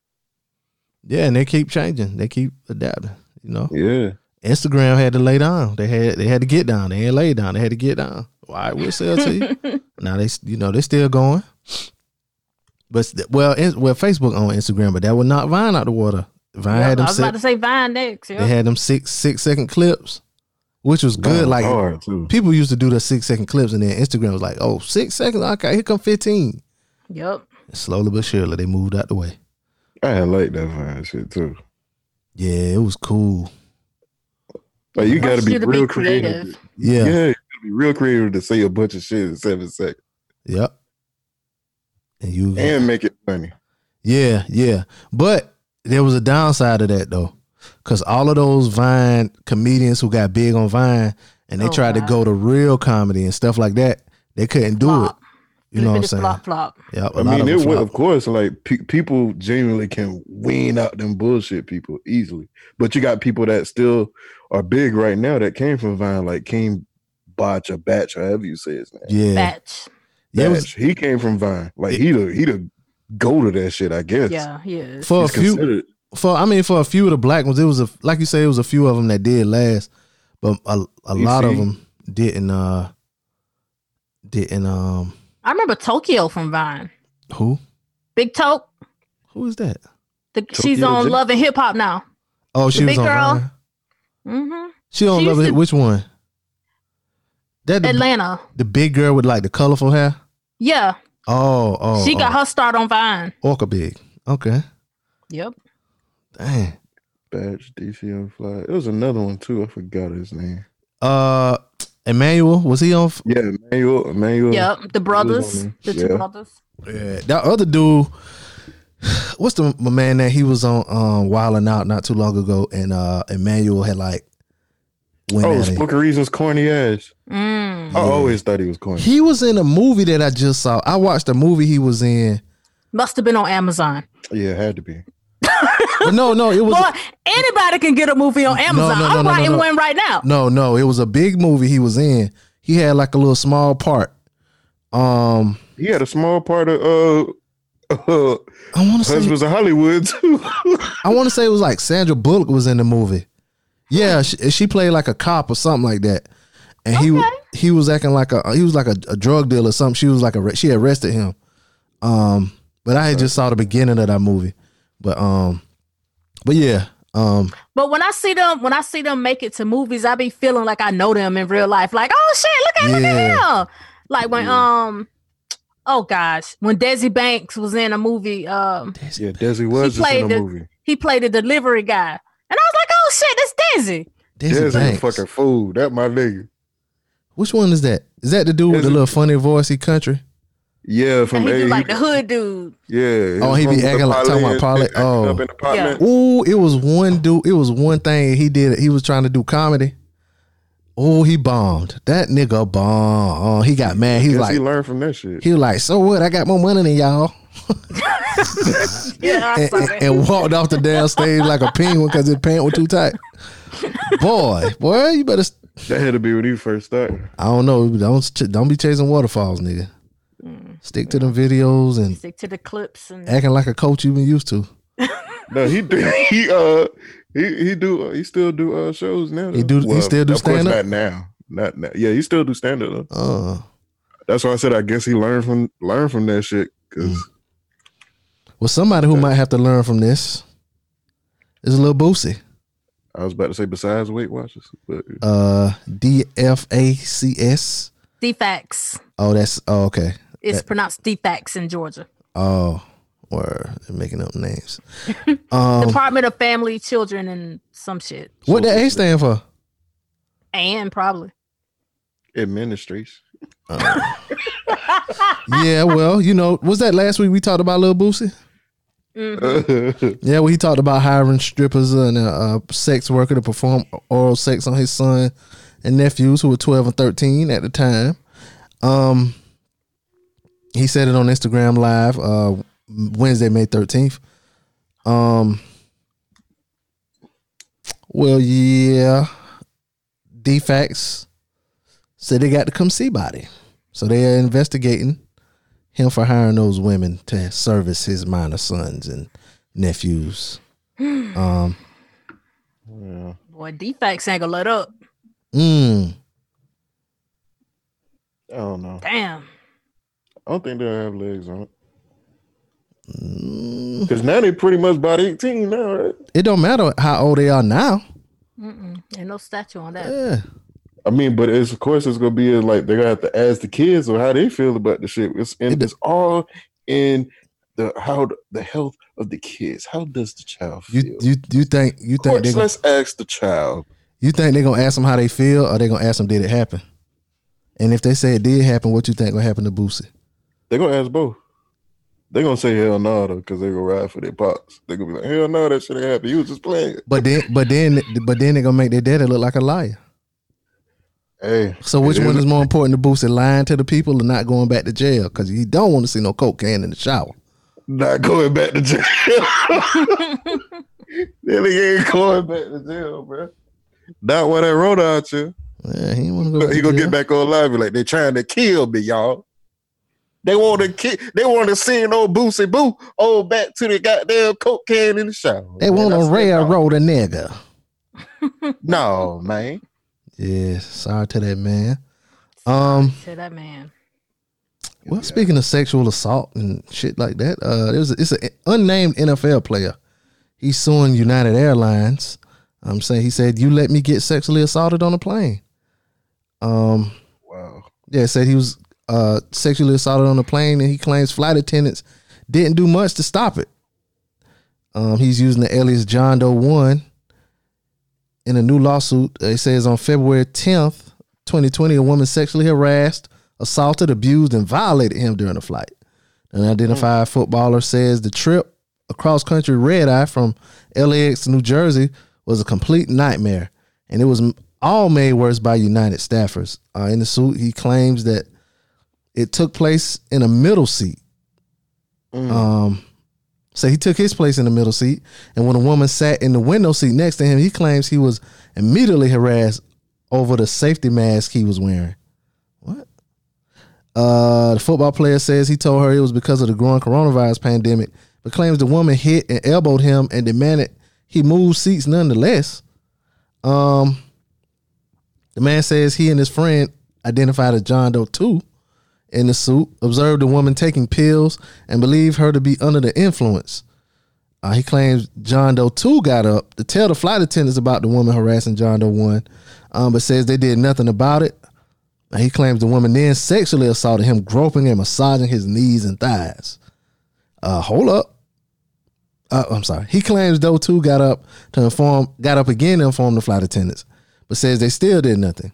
Yeah, and they keep changing. They keep adapting. You know, Yeah. Instagram had to lay down. They had they had to get down. They ain't lay down. They had to get down. All right, we'll sell to you. now they you know they still going. But well, in, well, Facebook on Instagram, but that would not Vine out the water. Vine Yep, had I them was about to say Vine next. they had them six six second clips, which was good. Vine like hard too. people used to do the six second clips, and then Instagram was like, oh, six seconds. Okay, here come fifteen. Yep. And slowly but surely, they moved out the way. I had like that Vine shit too. Yeah, it was cool. Like you got to be real be creative. creative. Yeah. Yeah, you got to be real creative to say a bunch of shit in seven seconds Yep. And you and make it funny. Yeah, yeah. But there was a downside to that though. Cause all of those Vine comedians who got big on Vine and they Oh, tried to go to real comedy and stuff like that, they couldn't do Flop. it. You know what I'm saying? Flop, flop. Yeah, I mean, it would, of course, like pe- people genuinely can wean out them bullshit people easily. But you got people that still are big right now that came from Vine, like King Botch or Bach, however you say his name. Yeah. Bach. Yeah, was- Bach. he came from Vine. Like he the he the go to that shit, I guess. Yeah, yeah. is. for a few considered. for I mean for a few of the black ones, it was a like you say, it was a few of them that did last, but a, a You lot of them didn't uh didn't um I remember Tokyo from Vine. who? Big Toke. Who is that? The, she's on Jen? Love and Hip Hop now. Oh, she The was big on girl. Vine. hmm She on She love it. to- Which one? That the, Atlanta. the big girl with like the colorful hair. Yeah, Oh, oh, she got oh. her start on Vine. Orca big. Okay, Yep. dang. Bach, DC Young Fly. It was another one too. I forgot his name. Uh, Emmanuel was he on? f- Yeah, Emmanuel. Emmanuel. Yep. The brothers. The there. two Yeah. brothers. Yeah, that other dude. What's the my man that he was on um Wild 'N Out not too long ago, and uh Emmanuel had like went Oh, at him. Spoken Reasons, corny ass. Mm. I always thought he was corny. He was in a movie that I just saw. I watched a movie he was in. Must have been on Amazon. Yeah, it had to be. But no, no, it was Boy, anybody can get a movie on Amazon. no, no, I'm no, writing no. one right now. no, no. It was a big movie he was in. He had like a little small part. Um, He had a small part of uh, uh I want to say Husbands of Hollywood too. I want to say it was like Sandra Bullock was in the movie. Yeah, she, she played like a cop or something like that, and he Okay. he was acting like a he was like a, a drug dealer or something. She was like a she arrested him. Um, but I had just saw the beginning of that movie. But um, but yeah, um, But when I see them, when I see them make it to movies, I be feeling like I know them in real life. Like, oh shit, look at look Yeah. at him. Like when um, oh gosh, when Desi Banks was in a movie, um, yeah, Desi was He just in played the the- movie. he played a delivery guy, and I was like, oh shit, that's Desi. Desi Desi a Banks. fucking fool. That my nigga. Which one is that? Is that the dude with the little funny voice? He country. Yeah, from And he A. do like the hood dude. Yeah. Oh, he be acting like- talking about parlay- parlay- oh. Up in the. Ooh, it was one dude. It was one thing he did. He was trying to do comedy. Oh, he bombed. That nigga bombed. Oh, he got mad. He was Guess like, he learned from that shit. he was like, so what? I got more money than y'all. Yeah, And, and, and walked off the damn stage like a penguin because his pants were too tight. Boy, boy, you better. st- That had to be when he first started. I don't know. Don't don't be chasing waterfalls, nigga. Stick to them videos and Stick to the clips and acting like a coach you've been used to. No, he did. He uh He he do he still do uh shows now. He though. do- he still do of stand-up? Not now, not now. Yeah, he still do stand up. Uh, That's why I said I guess he learned from learned from that shit. Cause Mm. well, somebody who might have to learn from this is a little Boosie. I was about to say besides Weight Watchers, but Uh, DFACS. Defacts. Oh, that's oh, okay. It's That- pronounced defacts in Georgia. Oh, or they're making up names. Um, Department of Family, Children, and some shit. what the A stand for? And probably. administries. Yeah, well, you know, was that last week we talked about Lil Boosie? Yeah, well, he talked about hiring strippers and a, a sex worker to perform oral sex on his son and nephews who were 12 and 13 at the time. Um, he said it on Instagram Live uh, Wednesday, May 13th. Um, well, yeah, defects said they got to come see body. So they are investigating him for hiring those women to service his minor sons and nephews. Um, Boy, defacts ain't gonna let up. mm, I don't know. Damn. I don't think they'll have legs on it. mm, Because now they pretty much about 18 now, right? it don't matter how old they are now. Mm-mm. Ain't no statue on that. Yeah. I mean, but it's of course it's gonna be like they're gonna have to ask the kids or how they feel about the shit. It's in, It- it's all in the how the, the health of the kids. How does the child feel? You you you think you think they course, gonna, let's ask the child. you think they're gonna ask them how they feel or they gonna ask them did it happen? And if they say it did happen, what you think gonna happen to Boosie? They're gonna ask both. They're gonna say hell no though, because they're gonna ride for their pops. They're gonna be like, hell no, that shit ain't happen. You was just playing. But then but then but then they're gonna make their daddy look like a liar. Hey, So which one is- is more important to Boosie, lying to the people or not going back to jail? Because he don't want to see no cocaine in the shower. not going back to jail? Nigga ain't going back to jail, bro. Not what I road out you. Yeah, he want to go. He gonna jail. get back on live. Like, they trying to kill me, y'all. They want to kill. They want to send old Boosie Boo old back to the goddamn coke can in the shower. They want I to railroad a nigga. No, man. Yeah, sorry to that man. Um, To that man. well, speaking of sexual assault and shit like that, uh, there's a, it's an unnamed NFL player. He's suing United Airlines. I'm saying he said you let me get sexually assaulted on a plane. Um, Wow. yeah, said he was uh sexually assaulted on the plane, and he claims flight attendants didn't do much to stop it. Um, he's using the alias John Doe One in a new lawsuit. It says on February 10th, 2020, a woman sexually harassed, assaulted, abused, and violated him during a flight. An identified footballer says the trip across country red eye from LAX to New Jersey was a complete nightmare, and it was all made worse by United staffers. Uh, in the suit, he claims that it took place in a middle seat. Um, so he took his place in the middle seat, and when a woman sat in the window seat next to him, he claims he was immediately harassed over the safety mask he was wearing. What? Uh, the football player says he told her it was because of the growing coronavirus pandemic, but claims the woman hit and elbowed him and demanded he move seats nonetheless. Um, the man says he and his friend, identified as John Doe 2, in the suit, observed the woman taking pills and believed her to be under the influence. Uh, he claims John Doe 2 got up to tell the flight attendants about the woman harassing John Doe 1, um, but says they did nothing about it. Uh, he claims the woman then sexually assaulted him, groping and massaging his knees and thighs. Uh, hold up. Uh, I'm sorry. He claims Doe 2 got up to inform, got up again to inform the flight attendants, but says they still did nothing.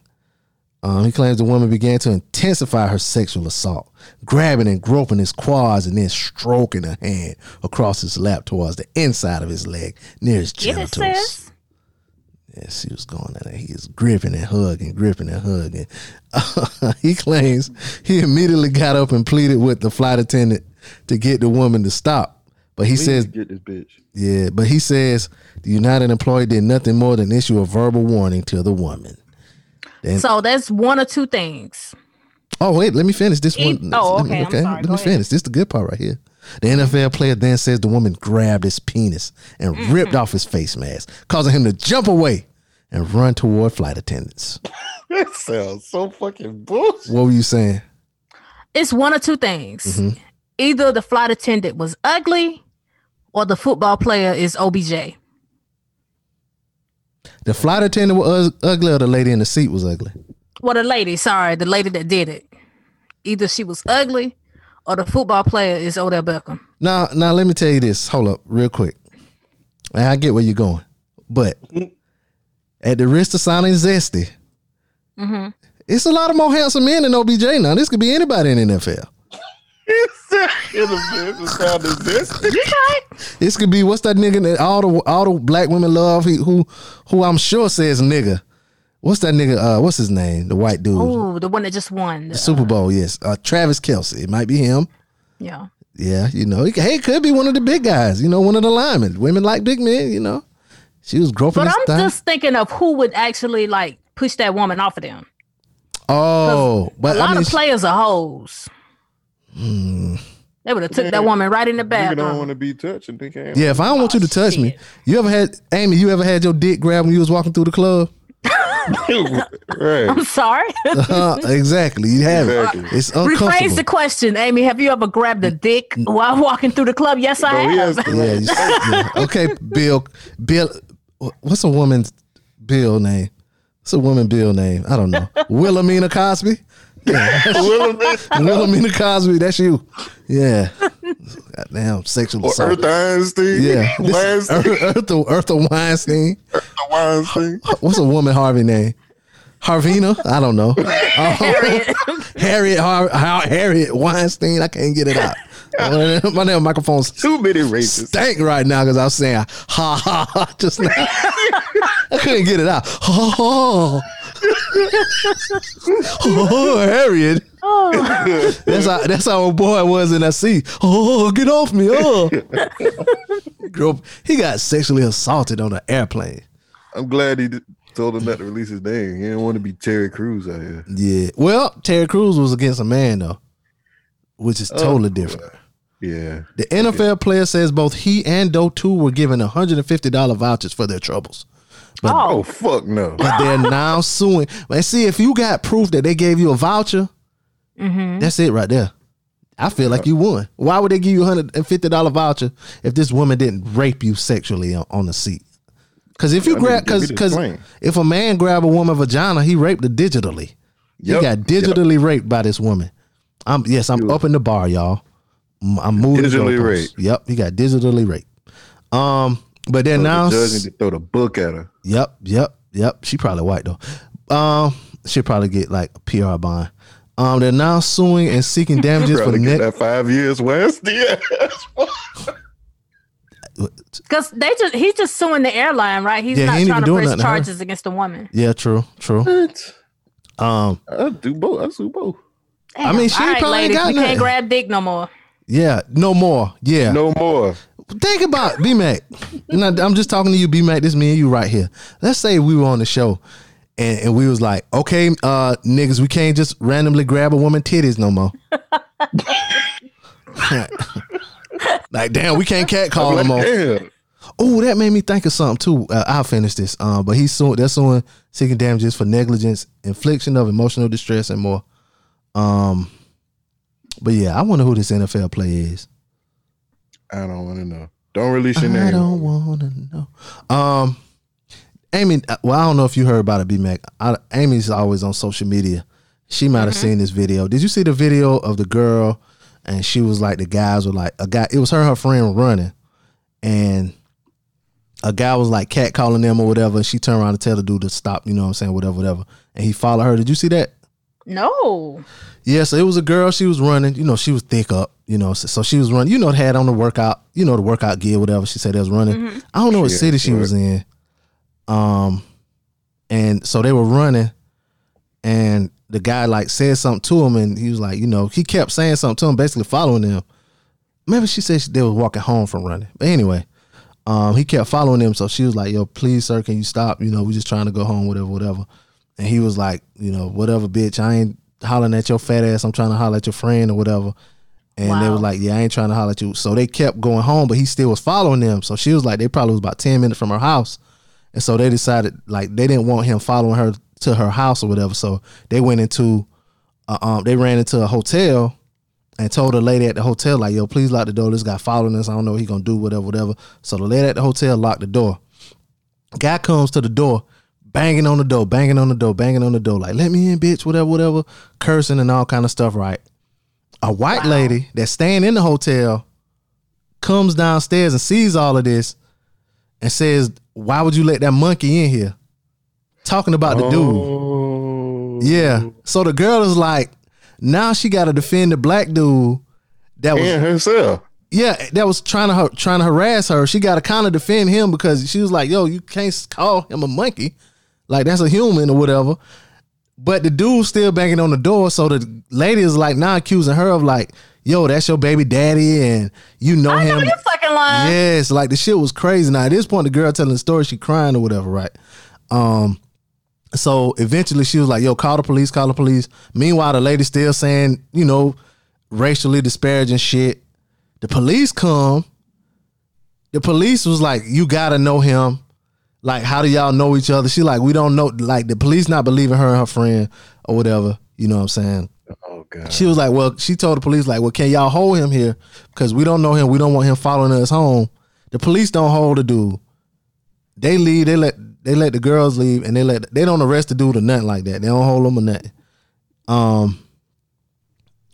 Um, he claims the woman began to intensify her sexual assault, grabbing and groping his quads and then stroking her hand across his lap towards the inside of his leg near his Get it, genitals. sis. Yes, he was going at it. He is gripping and hugging, gripping and hugging. he claims he immediately got up and pleaded with the flight attendant to get the woman to stop. But he Please says, get this bitch. yeah, but he says the United employee did nothing more than issue a verbal warning to the woman. Then, So that's one or two things. Oh wait, let me finish this one. oh, Let me- okay, I'm sorry. Let Go me ahead. finish. This is the good part right here. The NFL player then says the woman grabbed his penis and Mm-hmm. ripped off his face mask, causing him to jump away and run toward flight attendants. That sounds so fucking bullshit. What were you saying? It's one or two things. Mm-hmm. Either the flight attendant was ugly, or the football player is OBJ. The flight attendant was ugly, or the lady in the seat was ugly. Well, the lady, sorry, the lady that did it. Either she was ugly, or the football player is Odell Beckham. Now, now let me tell you this. Hold up, real quick. And I get where you're going, but at the risk of sounding zesty, Mm-hmm. it's a lot of more handsome men than OBJ. Now, this could be anybody in the NFL. This could be what's that nigga that all the all the black women love he, who who I'm sure says nigga. What's that nigga? Uh, what's his name? The white dude, Oh, the one that just won. the- Super Bowl. Yes, uh, Travis Kelce. It might be him. yeah. Yeah, you know, he, hey, could be one of the big guys. You know, one of the linemen. Women like big men. You know, she was groping But I'm thigh. just thinking of who would actually like push that woman off of them. oh, but a lot I mean, of players are hoes. They would have took that woman right in the Nigga don't want to be touched and think ain't yeah. If I don't want you to touch me, you ever had Amy? You ever had your dick grabbed when you was walking through the club? right. I'm sorry. Uh, exactly. You have Exactly. it. It's uncomfortable. Rephrase the question, Amy. Have you ever grabbed a dick while walking through the club? Yes, I No, have. has Yeah, you- yeah. Okay, Bill. Bill. What's a woman's Bill name? What's a woman Bill name? I don't know. Wilhelmina Cosby. Yeah, Wilhelmina Cosby. That's you. Yeah. Goddamn sexual Or assault. Earth Einstein. Yeah. This- Weinstein. Eartha, Eartha Weinstein. Weinstein. What's a woman Harvey name? Harvina? I don't know. Oh, Harriet Har- Har- Harriet Weinstein. I can't get it out. My damn microphone's Too many races. stank right now because I was saying ha ha ha just now. I couldn't get it out. Ha ha. Oh, Harriet. Oh. That's how that's how old boy was in that seat. Oh, get off me. Oh. Girl, he got sexually assaulted on an airplane. I'm glad he did, told him not to release his name. He didn't want to be Terry Crews out here. Yeah. Well, Terry Crews was against a man though, which is oh, totally different. Yeah. The NFL player says both he and Doe 2 were given $150 vouchers for their troubles. Oh Oh, fuck no. But they're now suing. But see, if you got proof that they gave you a voucher, that's it right there. I feel like you won. Why would they give you a hundred and fifty dollar voucher if this woman didn't rape you sexually on, on the seat? Because if you I grab, because because if a man grab a woman vagina, he raped her digitally. Yep. He got digitally raped by this woman. I'm yes, I'm up in the bar, y'all. I'm- I'm moving. Digitally raped. Yep, he got digitally raped. Um, but then now, the judge need to throw the book at her. Yep, yep, yep. She probably white though. Um, she'll probably get like a PR bond. Um, they're now suing and seeking damages for Probably get net. that five years West. Yeah. because they just he's just suing the airline, right? He's Yeah, not ain't trying to doing press nothing to charges against the woman. Yeah, true, true. What? Um, I do both. I sue both. I mean, she All right, probably ain't ladies, got we nothing. can't grab dick no more. yeah, no more. Yeah, No more. Think about B Mac. I'm just talking to you, B Mac. This me and you right here. Let's say we were on the show. And, and we was like, okay, uh, niggas, we can't just randomly grab a woman titties no more. like, damn, we can't catcall no Like, more. damn. Oh, that made me think of something too. Uh, I'll finish this. Um, but he's suing. They're suing seeking damages for negligence, infliction of emotional distress, and more. Um, but yeah, I wonder who this NFL player is. I don't want to know. Don't release your name. I don't want to know. Um, Amy. uh, Well, I don't know if you heard about it, B Mac. Amy's always on social media. She might have seen this video. Did you see the video of the girl? And she was like, the guys were like, a guy. It was her, and her friend running, and a guy was like catcalling them or whatever. And she turned around to tell the dude to stop. You know what I'm saying? Whatever, whatever. And he followed her. Did you see that? No. Yeah, so it was a girl. She was running. You know, she was thick up. You know, so, so she was running. You know, had on the workout. You know, the workout gear, whatever. She said they was running. I don't know what Yeah, city she right. was in. Um, and so they were running, and the guy like said something to him, and he was like, you know, he kept saying something to him, basically following them. Maybe she said she, they was walking home from running, but anyway, um, he kept following them. So she was like, "Yo, please, sir, can you stop? You know, we just trying to go home, whatever, whatever." And he was like, "You know, whatever, bitch. I ain't hollering at your fat ass. I'm trying to holler at your friend or whatever. And they Wow. was like, yeah, I ain't trying to holler at you. So they kept going home, but he still was following them. So she was like, they probably was about 10 minutes from her house. And so they decided like they didn't want him following her to her house or whatever. So they went into, uh, um, they ran into a hotel and told the lady at the hotel like, yo, please lock the door. This guy following us. I don't know what he gonna do, whatever, whatever. So the lady at the hotel locked the door. Guy comes to the door, banging on the door, banging on the door, banging on the door, like, let me in, bitch, whatever, whatever, cursing and all kind of stuff, right? A white lady that's staying in the hotel comes downstairs and sees all of this and says, Why would you let that monkey in here? Talking about the dude. Oh, Yeah. So the girl is like, now she gotta defend the black dude that was and herself. yeah, that was trying to trying to harass her. She got to kind of defend him because she was like, "Yo, you can't call him a monkey, like that's a human or whatever." But the dude's still banging on the door, so the lady is like now accusing her of like, "Yo, that's your baby daddy, and you know I him." know you fucking lying. Yes, like the shit was crazy. Now at this point, the girl telling the story, she crying or whatever, right? Um, so eventually she was like, "Yo, call the police, call the police." Meanwhile, the lady still saying, you know, racially disparaging shit. The police come. The police was like, "You gotta know him." Like, how do y'all know each other? She like, we don't know. Like, the police not believing her and her friend or whatever. You know what I'm saying? Oh god. She was like, well, she told the police, like, well, can y'all hold him here? Because we don't know him. We don't want him following us home. The police don't hold the dude. They leave. They let they let the girls leave, and they let they don't arrest the dude or nothing like that. They don't hold him or nothing. Um,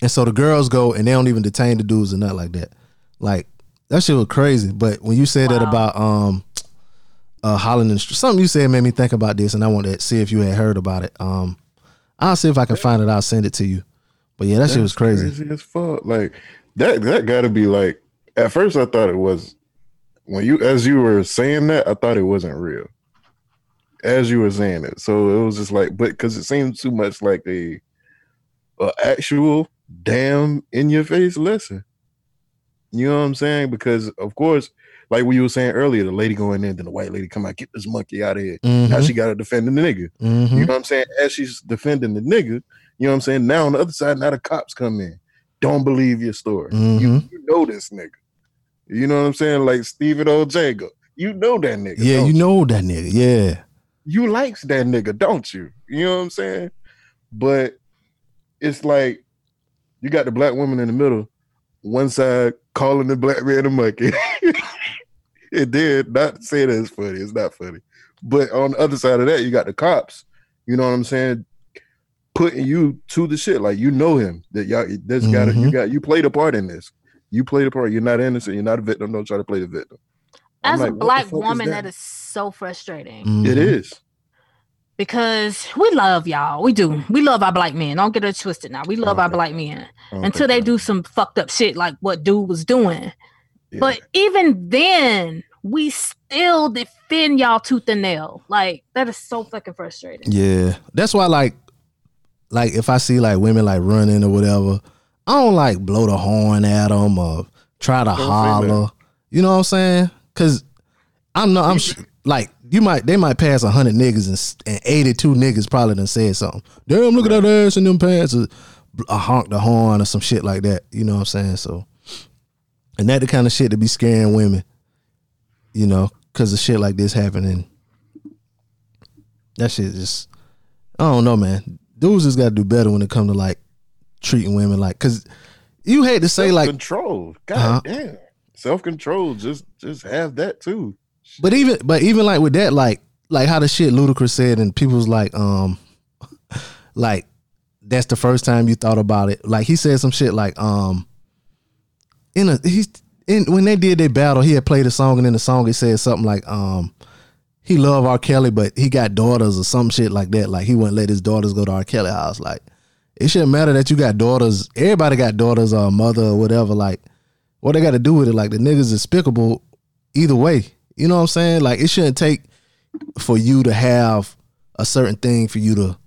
and so the girls go and they don't even detain the dudes or nothing like that. Like that shit was crazy. But when you said that about um, uh, Holland and something you said made me think about this, and I wanted to see if you had heard about it. Um, I'll see if I can find it. I'll send it to you. But yeah, that shit was That's crazy. as fuck. Like that that gotta be like at first I thought it was when you as you were saying that, I thought it wasn't real. As you were saying it. So it was just like, but because it seemed too much like a, a actual damn in your face lesson. You know what I'm saying? Because of course, like we were saying earlier, the lady going in, then the white lady come out, get this monkey out of here. Now Mhm. she gotta defend the nigga. Mhm. You know what I'm saying? As she's defending the nigga, you know what I'm saying? Now on the other side, now the cops come in. Don't believe your story. You, Mhm. you know this nigga. You know what I'm saying? Like Stephen O. Jago. You know that nigga. Yeah, don't you know that nigga. Yeah. you likes that nigga, don't you? You know what I'm saying? But it's like you got the black woman in the middle, one side calling the black man a monkey. it did not to say that it's funny. It's not funny. But on the other side of that, you got the cops. You know what I'm saying? Putting you to the shit. Like you know him. That y'all this got you Mhm. got you played a part in this. You played a part. You're not innocent. You're not a victim. Don't try to play the victim. As like, a black fuck is woman, that? that is so frustrating Mhm. It is. because we love y'all. We do. We love our black men. Don't get it twisted now. We love our black men I don't until they do some fucked up shit like what dude was doing. Yeah. But even then, we still defend y'all tooth and nail. Like that is so fucking frustrating. Yeah. That's why like like if I see like women like running or whatever, I don't like blow the horn at them or try to holler. You know what I'm saying? Cuz I'm not I'm sh- like you might they might pass 100 niggas and, and 82 niggas probably done said something. Damn, look at that ass in them pants or a honk the horn or some shit like that. You know what I'm saying? So and that the kind of shit to be scaring women. You know, cuz of shit like this happening. That shit just I don't know, man. Dudes just got to do better when it come to like treating women like cuz you hate to say like control. God Uh-huh. damn. Self control. Just just have that too. But even but even like with that, like like how the shit Ludacris said, and people was like, um, like that's the first time you thought about it. Like he said some shit like, um, in a he's in when they did their battle, he had played a song, and in the song it said something like, um, he loved R. Kelly, but he got daughters or some shit like that. Like he wouldn't let his daughters go to R. Kelly house. Like it shouldn't matter that you got daughters. Everybody got daughters or a mother or whatever. Like what they got to do with it? Like the niggas despicable either way. You know what I'm saying? Like it shouldn't take for you to have a certain thing for you to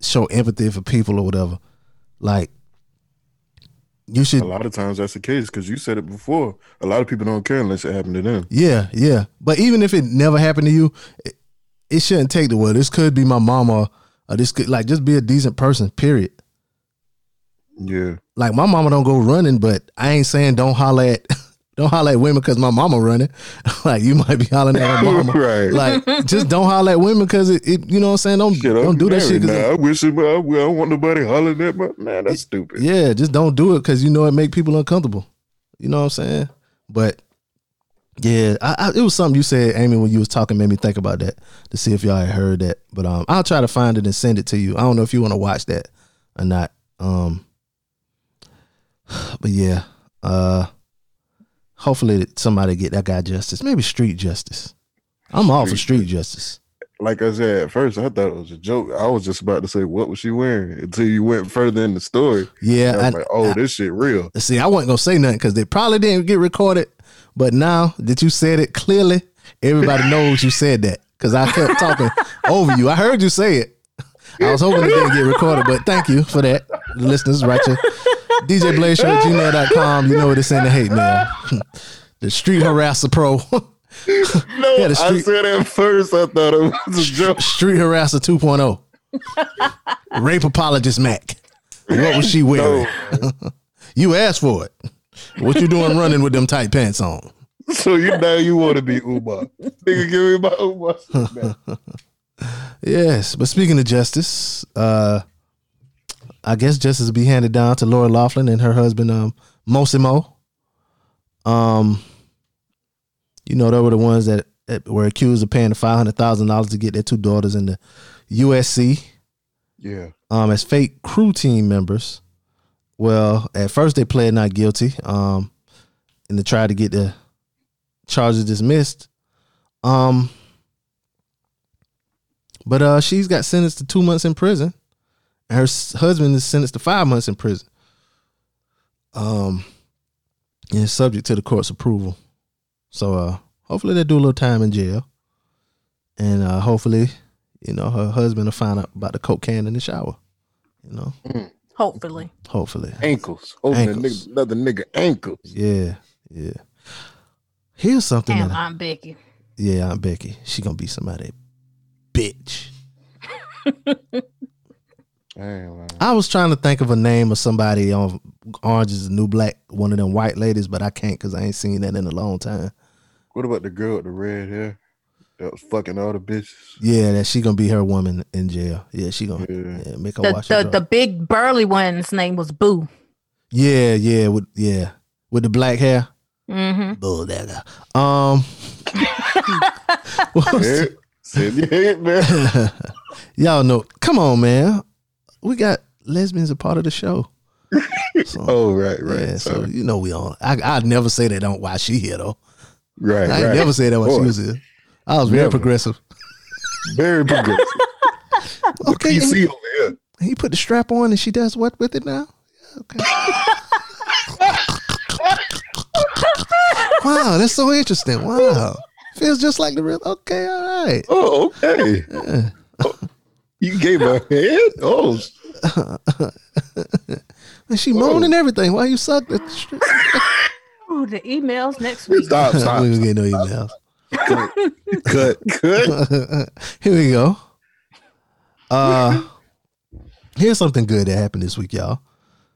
show empathy for people or whatever. Like you should A lot of times that's the case because you said it before. A lot of people don't care unless it happened to them. Yeah, yeah. But even if it never happened to you, it, it shouldn't take the well. This could be my mama, or this could like just be a decent person. Period. Yeah. Like my mama don't go running, but I ain't saying don't holler at don't holler at women because my mama running. like you might be hollering at her mama. Right. Like just don't holler at women because it, it, you know what I'm saying. Don't Shit, don't I'm do that shit. now. it- I wish it, I, I don't want nobody hollering at my man. That's stupid. yeah, just don't do it because you know it make people uncomfortable. You know what I'm saying? But yeah, I, I, it was something you said, Amy, when you was talking, made me think about that to see if y'all had heard that. But um, I'll try to find it and send it to you. I don't know if you want to watch that or not. Um, but yeah, uh, hopefully somebody get that guy justice, maybe street justice. I'm all for Street street justice. Like I said at first, I thought it was a joke. I was just about to say, "What was she wearing?" Until you went further in the story. Yeah, I like, "Oh, this shit real." See, I wasn't gonna say nothing because they probably didn't get recorded. But now that you said it clearly, everybody knows you said that because I kept talking over you. I heard you say it. I was hoping it didn't get recorded, but thank you for that. The listeners, right here. DJ Blaze Show at gmail.com. You know what it's in the hate mail. the Street Harasser Pro. No, Yeah, the I street- said at first I thought it was a joke. Street Harasser 2.0. Rape apologist Mac. What was she wearing? you asked for it. What you doing running with them tight pants on? So you now you want to be Umar? Nigga, give me my Umar. Yes, but speaking of justice, uh, I guess justice will be handed down to Lori Laughlin and her husband, um, Mossimo. Um, you know, they were the ones that, that were accused of paying the five hundred thousand dollars to get their two daughters into USC Yeah. um, as fake crew team members. Well, at first they pled not guilty, um, and they tried to get the charges dismissed. Um, but uh, she's got sentenced to two months in prison, her husband is sentenced to five months in prison. Um, and it's subject to the court's approval. So, uh, hopefully they do a little time in jail, and uh, hopefully, you know, her husband will find out about the cocaine in the shower. You know, Hopefully. hopefully. Ankles. Holding a Ankles. nigga, another nigga ankles. Yeah, yeah. Here's something Damn, that I, I'm Becky. yeah, Aunt Becky. She gonna be somebody bitch. Damn. I was trying to think of a name of somebody on Orange is the New Black, one of them white ladies, but I can't because I ain't seen that in a long time. What about the girl with the red hair that was fucking all the bitches? Yeah, that she gonna be her woman in jail. Yeah, she gonna Yeah. yeah, make her The, watch her the, the big burly one's name was Boo. Yeah, yeah, with yeah, with the black hair. Mm-hmm. Bull that guy. Um, what was- Yeah. Said your head, man. y'all know. Come on, man. We got lesbians a part of the show. So, Oh, right, right. yeah, so you know we on. I I'd never say that on why she here though. right, I right. never say that when she was here. I was very Never. progressive. Very progressive. Okay, over here. he put the strap on and she does what with it now? Okay. wow, that's so interesting. Wow. Feels just like the real. Okay, all right. Oh, okay. Yeah. Oh, you gave her head? Oh, And she moaned and everything. Why you suck? the strap? Ooh, the emails next week. stop, stop. we don't get no emails. Good, good. Here we go. Uh here's something good that happened this week, y'all.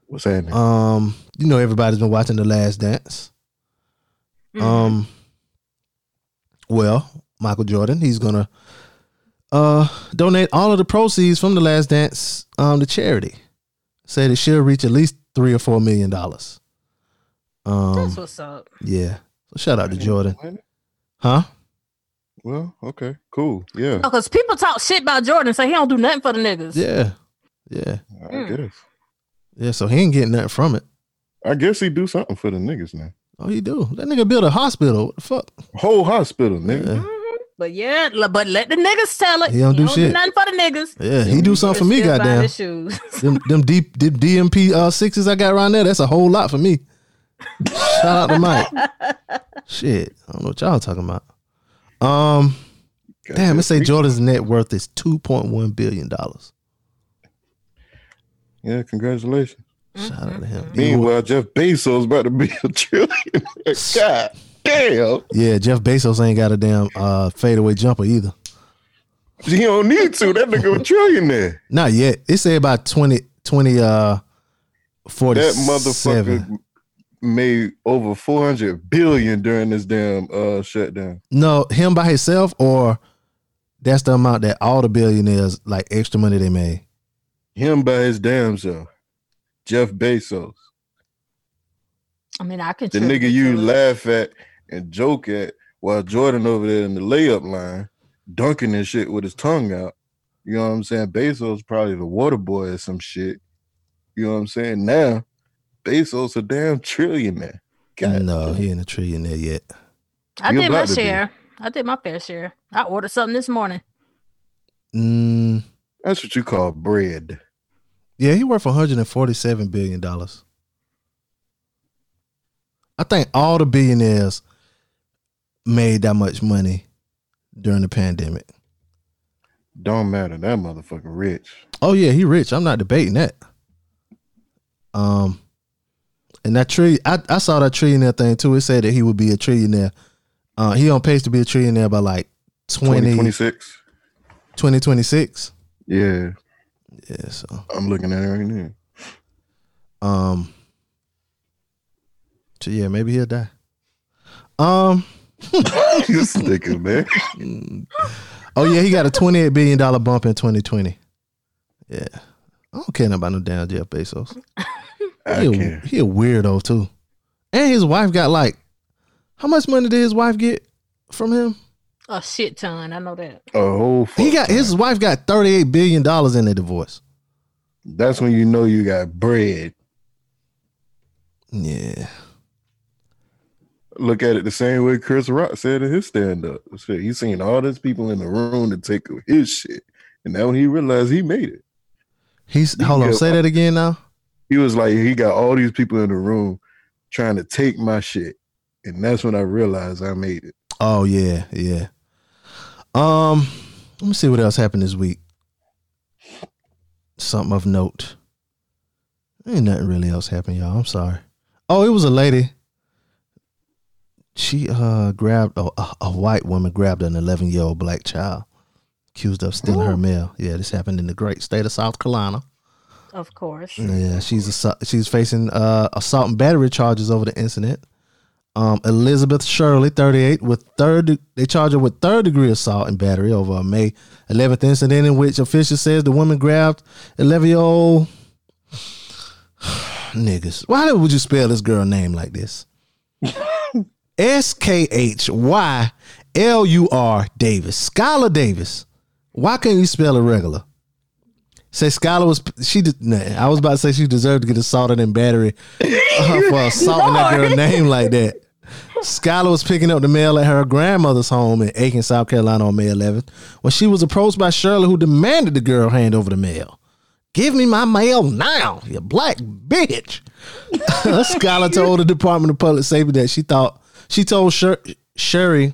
What's happening? Um, you know everybody's been watching The Last Dance. Um well, Michael Jordan, he's gonna uh donate all of the proceeds from The Last Dance um to charity. Said it should reach at least three or four million dollars. Um That's what's up. yeah. So shout out to Jordan. Huh? Well, okay, cool. Yeah, Because people talk shit about Jordan, say he don't do nothing for the niggas. Yeah. Yeah. I Mm. guess. Yeah. So he ain't getting nothing from it. I guess he do something for the niggas now. Oh, he do. That nigga built a hospital. What the fuck? Whole hospital, nigga. Yeah. But yeah, but let the niggas tell it. He don't do shit. nothing for the niggas. Yeah, he do something for me, Still buying goddamn. his shoes. Them them deep them DMP uh sixes I got around there, that's a whole lot for me. Shout out to Mike. Shit. I don't know what y'all talking about. Um damn, it say Jordan's net worth is two point one billion dollars. Yeah, congratulations. Shout out to him. Meanwhile, Jeff Bezos about to be a trillionaire. God damn. Yeah, Jeff Bezos ain't got a damn uh fadeaway jumper either. He don't need to. That nigga a trillionaire. Not yet. It say about 20, 20 uh That motherfucker made over four hundred billion during this damn uh shutdown. No, him by himself, or that's the amount that all the billionaires like extra money they made. Him by his damn self. Jeff Bezos. I mean, I can. The nigga you laugh at and joke at while Jordan over there in the layup line dunking and shit with his tongue out. You know what I'm saying? Bezos probably the water boy or some shit. You know what I'm saying? Now, Bezos a damn trillionaire. God no, damn. he ain't a trillionaire yet. I You did my about be. share. I did my fair share. I ordered something this morning. Mm, That's what you call bread. yeah, he worth 147 billion dollars. I think all the billionaires made that much money during the pandemic. Don't matter. That motherfucker rich. Oh yeah, he rich. I'm not debating that. Um, and that tree, I, I saw that trillionaire thing too. It said that he would be a trillionaire. Uh, he on pace to be a trillionaire by like 20, 2026. 2026. Yeah, Yeah, so I'm looking at it right now. um, so yeah, maybe he'll die. Um, this nigga, man. Mm. oh yeah, he got a 28 billion dollar bump in 2020. Yeah, I don't care about no damn Jeff Bezos. He a, he a weirdo too. And his wife got like, how much money did his wife get from him? A shit ton. I know that. A whole He fuck got his wife got thirty eight billion dollars in the divorce. That's when you know you got bread. Yeah, Look at it the same way Chris Rock said in his stand up. He's he seen all these people in the room to take his shit. And now he realized he made it, he's hold on. Say that again now. he was like, he got all these people in the room trying to take my shit. And that's when I realized I made it. Oh yeah, yeah. Um, let me see what else happened this week. Something of note. Ain't nothing really else happened, y'all. I'm sorry. Oh, it was a lady. She uh grabbed a, a, white woman grabbed an 11 year old black child, accused of stealing her mail. Yeah, this happened in the great state of South Carolina. Of course. Yeah, she's she's facing uh, assault and battery charges over the incident. Um, Elizabeth Shirley, 38, with third they charge her with third degree assault and battery over a May 11th incident in which officials says the woman grabbed 11 year old niggas. Why would you spell this girl name like this? S K H Y L U R Davis, Skylar Davis. Why can't you spell it regular? Say Skylar was she did. Nah, I was about to say she deserved to get assaulted and battery uh, for assaulting that girl name like that. Skylar was picking up the mail at her grandmother's home in Aiken, South Carolina on May 11th when she was approached by Shirley, who demanded the girl hand over the mail. Give me my mail now, you black bitch. Skylar told the Department of Public Safety that she thought she told Sher- Sherry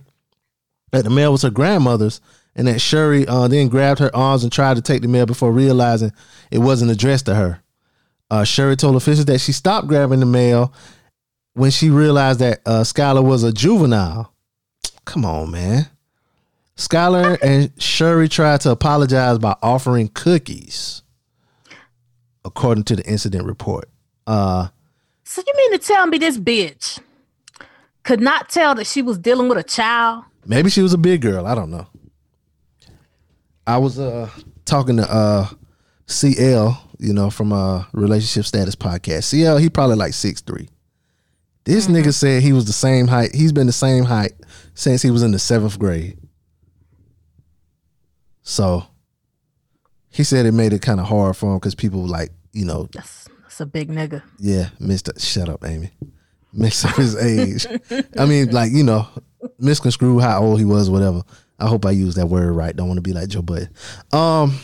that the mail was her grandmother's, and that Sherry uh, then grabbed her arms and tried to take the mail before realizing it wasn't addressed to her. Uh, Sherry told officials that she stopped grabbing the mail when she realized that uh, Skylar was a juvenile. Come on, man. Skylar and Sherry tried to apologize by offering cookies, according to the incident report. Uh, So you mean to tell me this bitch could not tell that she was dealing with a child? Maybe she was a big girl. I don't know. I was uh talking to uh CL, you know, from a relationship status podcast. CL, he probably like six three. This nigga said he was the same height. He's been the same height since he was in the seventh grade. So he said it made it kind of hard for him because people like, you know, That's that's a big nigga. yeah, Mister. Shut up, Amy. Mix up his age. I mean, like you know, misconstrue how old he was, whatever. I hope I use that word right. Don't want to be like Joe Budden. Um,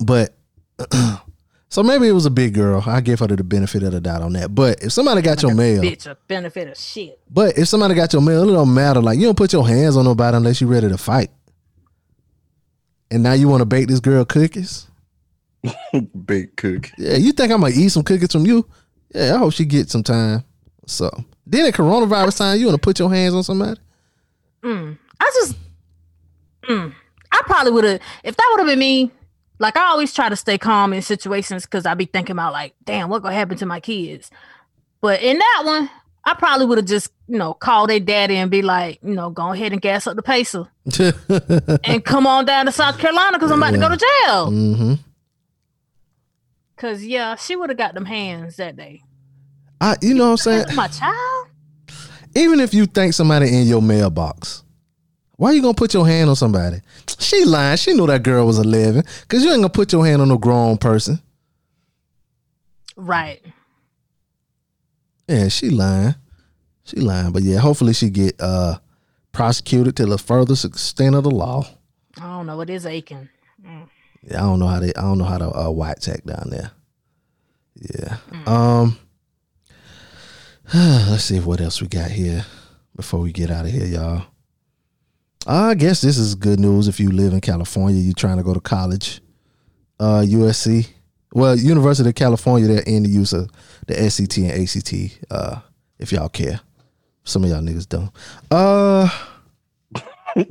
but so maybe it was a big girl. I give her the benefit of the doubt on that. But if somebody got your mail, Bitch, a benefit of shit. but if somebody got your mail, it don't matter. Like you don't put your hands on nobody unless you're ready to fight. And now you want to bake this girl cookies? Baked cook. Yeah, you think I'm gonna eat some cookies from you? Yeah, I hope she gets some time. So then at coronavirus time, you wanna put your hands on somebody? I just, mm, I probably would have, if that would have been me, like I always try to stay calm in situations because I be thinking about like, damn, what gonna happen to my kids? But in that one, I probably would have just, you know, called their daddy and be like, you know, go ahead and gas up the pacer and come on down to South Carolina because I'm about to go to jail. hmm Cause yeah, she would have got them hands that day. I, you know what I'm saying? That's my child. Even if you think somebody in your mailbox, why you gonna put your hand on somebody? She lying. She knew that girl was 11. Cause you ain't gonna put your hand on a grown person. Right. Yeah, she lying. She lying. But yeah, hopefully she get uh prosecuted to the furthest extent of the law. I don't know. It is Aiken. Yeah, I don't know how they. I don't know how to uh, white check down there. Yeah. Um. Let's see what else we got here before we get out of here, y'all. I guess this is good news if you live in California. You're trying to go to college. Uh, USC. Well, University of California. They're in the use of the SAT and ACT. Uh, if y'all care. Some of y'all niggas don't. Uh. I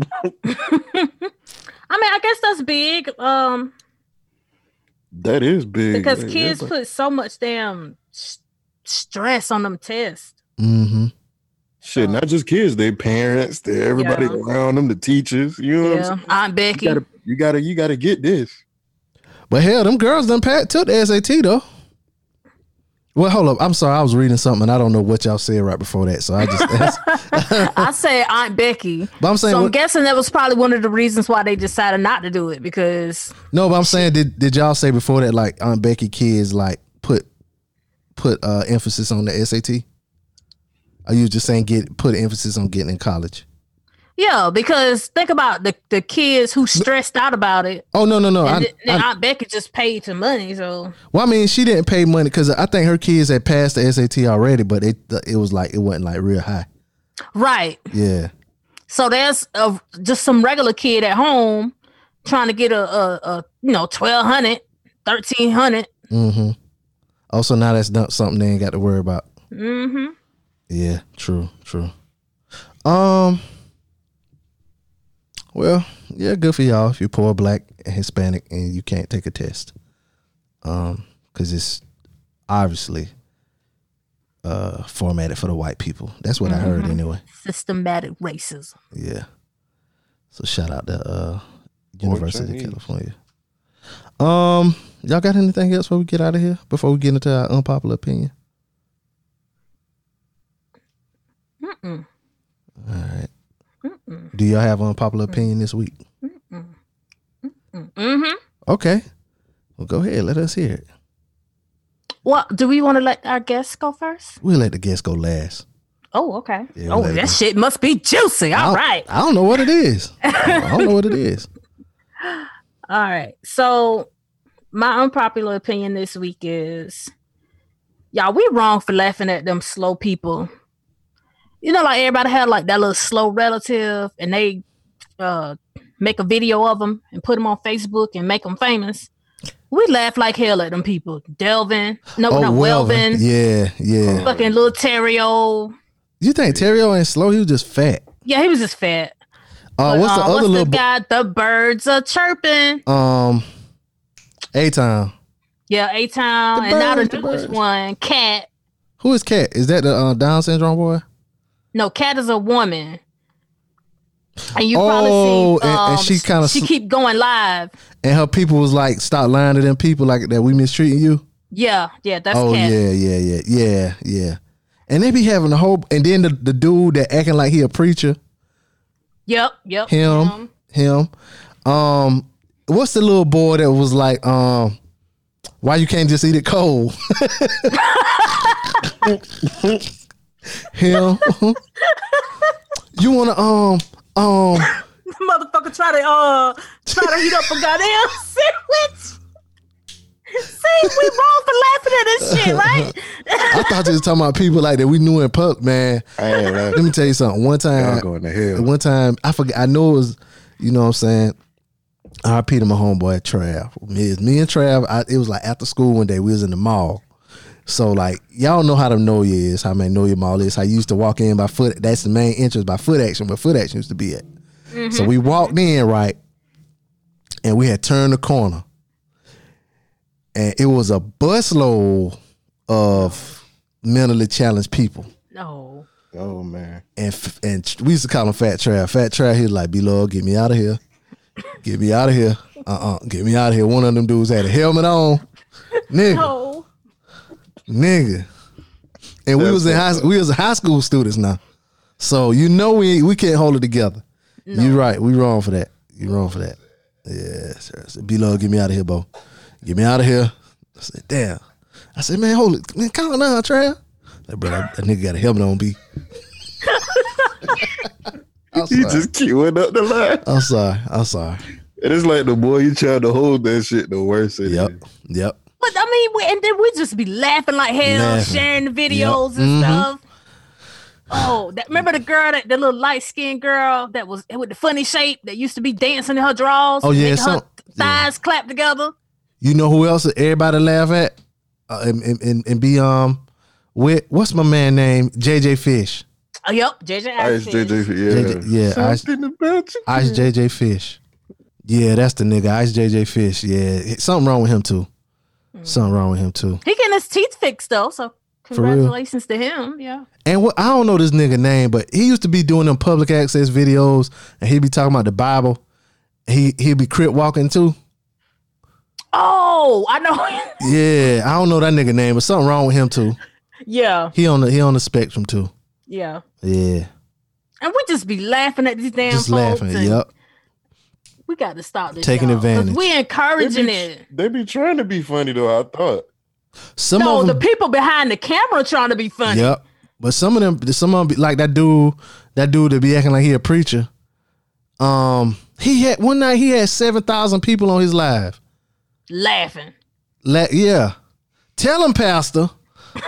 mean, I guess that's big. Um, That is big. because man. kids Yeah, put so much damn s- stress on them tests. Mm-hmm. Shit, not just kids, they parents, they everybody Yeah. around them, the teachers. You know what I'm Yeah, saying? Aunt Becky. You gotta, you gotta, you gotta get this. But hell, them girls done pat took the SAT though. Well, hold up. I'm sorry. I was reading something. I don't know what y'all said right before that. So I just. I say Aunt Becky. but I'm saying So I'm what- guessing that was probably one of the reasons why they decided not to do it because no. But I'm saying did did y'all say before that like Aunt Becky kids like put uh emphasis on the SAT? Are you just saying get put emphasis on getting in college? yeah, because think about the the kids who stressed out about it. Oh no no no. And I, then, then Aunt Becky just paid some money, so well, I mean, she didn't pay money because I think her kids had passed the SAT already, but it it was like it wasn't like real high. right. Yeah. So there's a, just some regular kid at home trying to get a, a, a you know 1200 1300 Mm-hmm. Also, now that's not something they ain't got to worry about. mm-hmm. Yeah, true, true. Um, well, yeah, good for y'all if you're poor, black, and Hispanic, and you can't take a test. Um, because it's obviously uh formatted for the white people. That's what I heard anyway. systematic racism Yeah. So shout out to uh University of California. Um, y'all got anything else before we get out of here? Before we get into our unpopular opinion? Mm-mm. All right. Do y'all have unpopular opinion this week? mm-hmm. Okay. Well, go ahead. Let us hear it. what do we want to let our guests go first We'll let the guests go last. oh okay Yeah, oh let it that go. shit must be juicy I all don't- right I don't know what it is. I don't know what it is. all right. So my unpopular opinion this week is y'all we wrong for laughing at them slow people. You know like everybody had like that little slow relative and they uh make a video of them and put them on facebook and make them famous. We laugh like hell at them people. Delvin no not welvin. Oh, Yeah, yeah. fucking little Terrio. You think Terrio ain't slow? He was just fat. yeah he was just fat Uh, But, what's the uh, other what's little the boy? guy the birds are chirping Um, A Town. yeah a town and now the birds, newest one cat Who is Cat? Is that the uh, Down syndrome boy? No, Cat is a woman. And you probably Oh, see and- um, and she kinda she keep going live. And her people was like, stop lying to them people like that. We mistreating you. Yeah, yeah, that's oh Cat. yeah, yeah, yeah, yeah, yeah. And they be having a whole. And then the, the dude that acting like he a preacher. Yep, yep. him, him. Um, what's the little boy that was like, um, why you can't just eat it cold? him. you wanna um um Motherfucker try to uh try to heat up a goddamn sandwich. See, we wrong for laughing at this shit, right? I thought you was talking about people like that we knew in public, man. I Let me tell you something. One Y'all time going to hell. one time I forget I know it was, you know what I'm saying. I to my homeboy Trav. Me, me and Trav, I, it was like after school one day, we was in the mall. So like y'all know how to know you is, how many know your mall is. I used to walk in by foot. That's the main entrance by foot action, where foot action used to be at. So mm-hmm. we walked in right, and we had turned the corner, and it was a busload of mentally challenged people. No. Oh man. And f- and we used to call him Fat Trav. Fat Trav, he was like, "Below, get me out of here, get me out of here, uh uh get me out of here." One of them dudes had a helmet on, nigga, No. nigga, and we was in high we was high school students now, so you know we we can't hold it together. You're right, we wrong for that. You wrong for that. Yeah, sir. I said, Below, get me out of here, Bo. Get me out of here. I said, damn. I said, man, hold it, man, calm down, Trav. Like, bro, that, that nigga got a helmet on, B. I'm He sorry. just queuing up the line. I'm sorry. I'm sorry. And it's like the boy you trying to hold that shit the worse it Yep. is. Yep. But I mean, we, and then we just be laughing like hell, Laughing. sharing the videos Yep. and Mhm. stuff. Oh, that, remember the girl that the little light skinned girl that was with the funny shape that used to be dancing in her drawers? Oh, yeah, making some- her thighs clap together. You know who else everybody laugh at? Uh, and, and, and, and be um with what's my man name? JJ Fish. Oh, yep, JJ Ice Ice JJ, yeah. JJ yeah, Ice, about you. Ice JJ Fish. Yeah, that's the nigga. Ice JJ Fish. Yeah. Something wrong with him too. Something wrong with him too. He getting his teeth fixed though, so congratulations to him. Yeah. And what I don't know this nigga name, but he used to be doing them public access videos and he'd be talking about the Bible. He he'd be crip walking too. Oh, I know. Yeah, I don't know that nigga name, but something wrong with him too. yeah, He on the he on the spectrum too. yeah. Yeah, And we just be laughing at these damn just folks. laughing. Yep. We got to stop this. Taking y'all, 'cause advantage. We They encouraging be, it. they be trying to be funny though, I thought. Some no, of the people behind the camera trying to be funny. Yep. But some of them, some of them, be- like that dude, that dude that be acting like he a preacher. Um, he had one night he had seven thousand people on his live. Laughing. La- yeah, tell him, Pastor.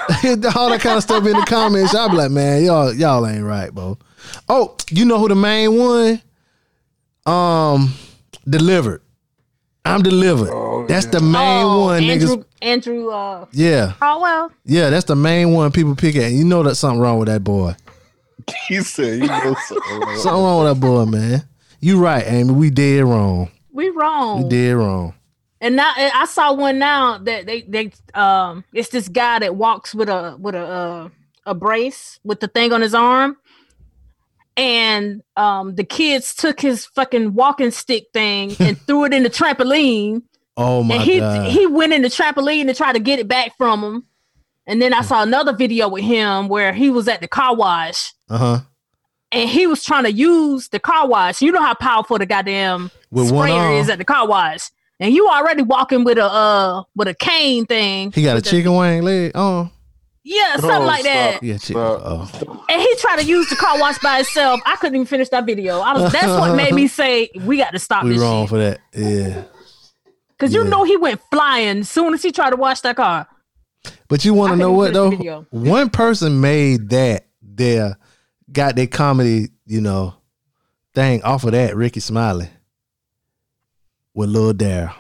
All that kind of stuff in the comments. Y'all be like, man, y'all, y'all ain't right, bro. Oh, you know who the main one? Um, delivered. I'm delivered. Oh, that's yeah. the main oh, one, Andrew, niggas. Andrew, uh, Yeah, oh well. yeah, that's the main one people pick at. You know that something wrong with that boy. He said, you know something. wrong. Something wrong with that boy, man. You right, Amy. We dead wrong. We wrong. We dead wrong. And now I saw one now that they they um it's this guy that walks with a with a uh, a brace with the thing on his arm. And um the kids took his fucking walking stick thing and threw it in the trampoline. Oh my and he god. he went in the trampoline to try to get it back from him. And then I saw another video with him where he was at the car wash uh huh. and he was trying to use the car wash. You know how powerful the goddamn With sprayer is at the car wash. And you already walking with a uh with a cane thing. He got a with the- chicken wing leg. Oh, Yeah, something Oh, like that. stop. yeah, chicken. Stop. Oh, And he tried to use the car wash by itself. I couldn't even finish that video. I was that's what made me say we got to stop we this wrong shit. for that. Yeah. Because you know he went flying as soon as he tried to wash that car. But you want to know what though? One person made that their got their comedy, you know, thing off of that. Rickey Smiley with Lil Daryl.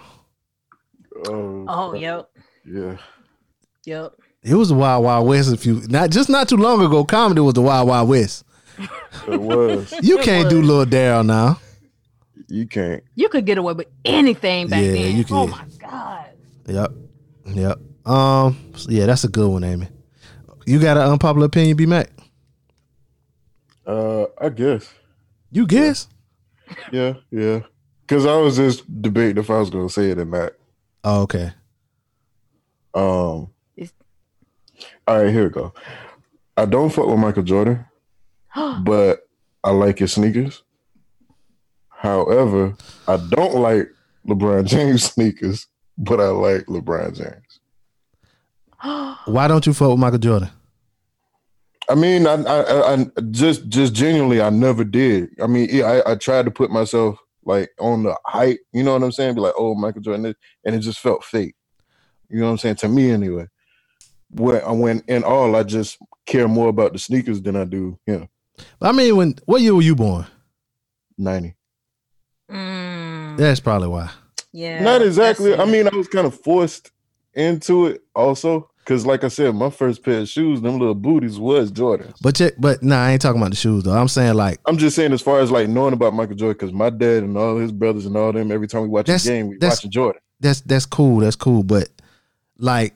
Oh, Oh, yep. yeah. Yep. It was the Wild Wild West. a few not just not too long ago, comedy was the Wild Wild West. It was. You can't do. Lil Daryl now. You can't. You could get away with anything back Yeah, then. you Oh could. my God. Yep. Yep. Um. so yeah, that's a good one, Amy. You got an unpopular opinion, B Mac? Uh, I guess. You guess? Yeah, yeah. Because I was just debating if I was gonna say it or not. Oh, okay. Um. It's- All right, here we go. I don't fuck with Michael Jordan, but I like his sneakers. However, I don't like LeBron James sneakers, but I like LeBron James. Why don't you fuck with Michael Jordan? I mean, I, I, I just, just genuinely, I never did. I mean, I, I tried to put myself like on the hype. You know what I'm saying? Be like, oh, Michael Jordan, this," and it just felt fake. You know what I'm saying? To me, anyway. When, when in all, I just care more about the sneakers than I do him. I mean, when what year were you born? Ninety. Mm, That's probably why. yeah. Not exactly. I mean, I was kind of forced into it also. Cause like I said, my first pair of shoes, them little booties was Jordans. But check, but nah, I ain't talking about the shoes though. I'm saying like I'm just saying as far as like knowing about Michael Jordan, because my dad and all his brothers and all them, every time we watch a game, we watching Jordan. that's that's cool. That's cool. But like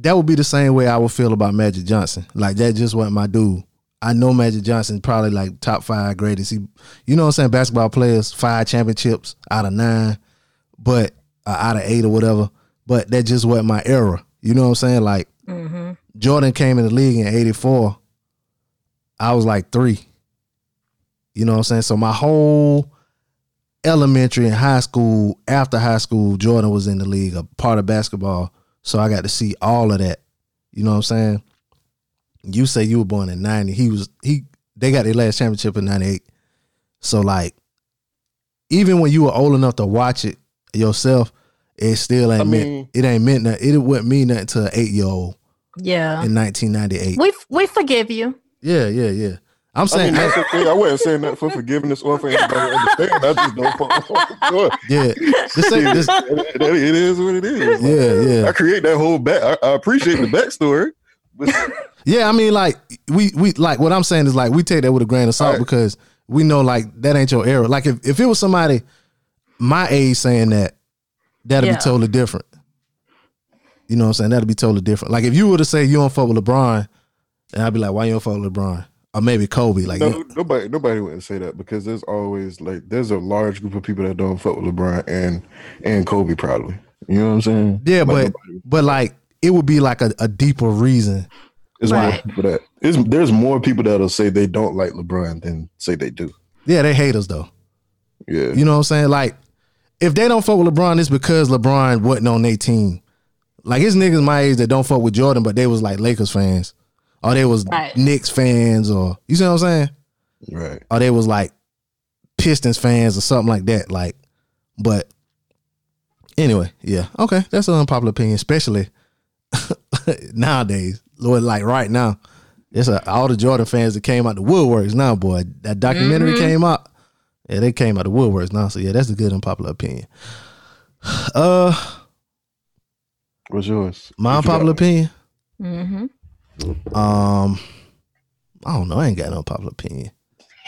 that would be the same way I would feel about Magic Johnson. Like that just wasn't my dude. I know Magic Johnson probably like top five greatest. He, you know what I'm saying? Basketball players, five championships out of nine, but uh, out of eight or whatever. But that just wasn't my era. You know what I'm saying? Like Mm-hmm. Jordan came in the league in '84. I was like three. You know what I'm saying? So my whole elementary and high school, after high school, Jordan was in the league, a part of basketball. So I got to see all of that. You know what I'm saying? You say you were born in 90. He was he they got their last championship in 98. So like even when you were old enough to watch it yourself, it still ain't I meant mean- it ain't meant that it wouldn't mean nothing to an eight year old Yeah. in 1998. We we forgive you. Yeah, yeah, yeah. I'm I mean, saying that's the thing. I wasn't saying that for forgiveness or for anybody to understand. I just don't fuck yeah. This ain't this It it is what it is. Like, Yeah, yeah. I create that whole back. I, I appreciate the backstory. Yeah, I mean, like we we like what I'm saying is like we take that with a grain of salt Right. because we know like that ain't your era. Like if, if it was somebody my age saying that, that'd Yeah. be totally different. You know what I'm saying? That'd be totally different. Like if you were to say you don't fuck with LeBron, and I'd be like, why you don't fuck with LeBron? Or maybe Kobe. Like no, you- nobody, nobody wouldn't say that because there's always like there's a large group of people that don't fuck with LeBron and and Kobe probably. You know what I'm saying? yeah, Like, but nobody- but like it would be like a, a deeper reason. there's more Right. people that there's, there's more people that'll say they don't like LeBron than say they do. Yeah, they hate us though. Yeah, You know what I'm saying? Like, if they don't fuck with LeBron, it's because LeBron wasn't on their team. Like his niggas my age that don't fuck with Jordan, but they was like Lakers fans, or they was Right. Knicks fans, or you see what I'm saying? right. Or they was like Pistons fans or something like that. Like, but anyway, yeah, okay, that's an unpopular opinion, especially nowadays. Lord, like right now, it's a, all the Jordan fans that came out the woodworks now, boy. That documentary mm-hmm. came out. Yeah, they came out of the woodworks now. So yeah, that's a good unpopular opinion. Uh, What's yours? my What unpopular got? opinion. Mm-hmm. Um, I don't know. I ain't got no popular opinion.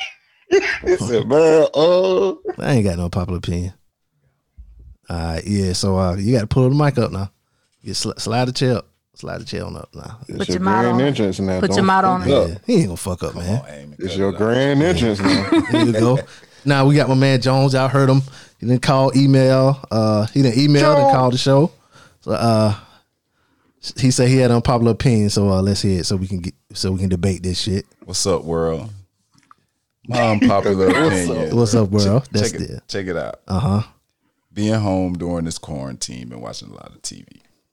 it's a man, oh I ain't got no popular opinion. All right, yeah. So uh, you got to pull the mic up now. You sl- slide the chair, up. slide the chair on up now. it's Put your your mouth grand on it. entrance now. Put your Don't mouth on it. Yeah, he ain't gonna fuck up, man. Amy, It's your grand entrance now. There you go. Now we got my man Jones. Y'all heard him. He didn't call, email. Uh, he didn't email and call the show. So uh, he said he had an unpopular opinion. So uh, let's hear it so we can get so we can debate this shit. What's up, world? My unpopular opinion. What's up, world? Check, That's check it. it. Check it out. Uh huh. Being home during this quarantine, been watching a lot of TV.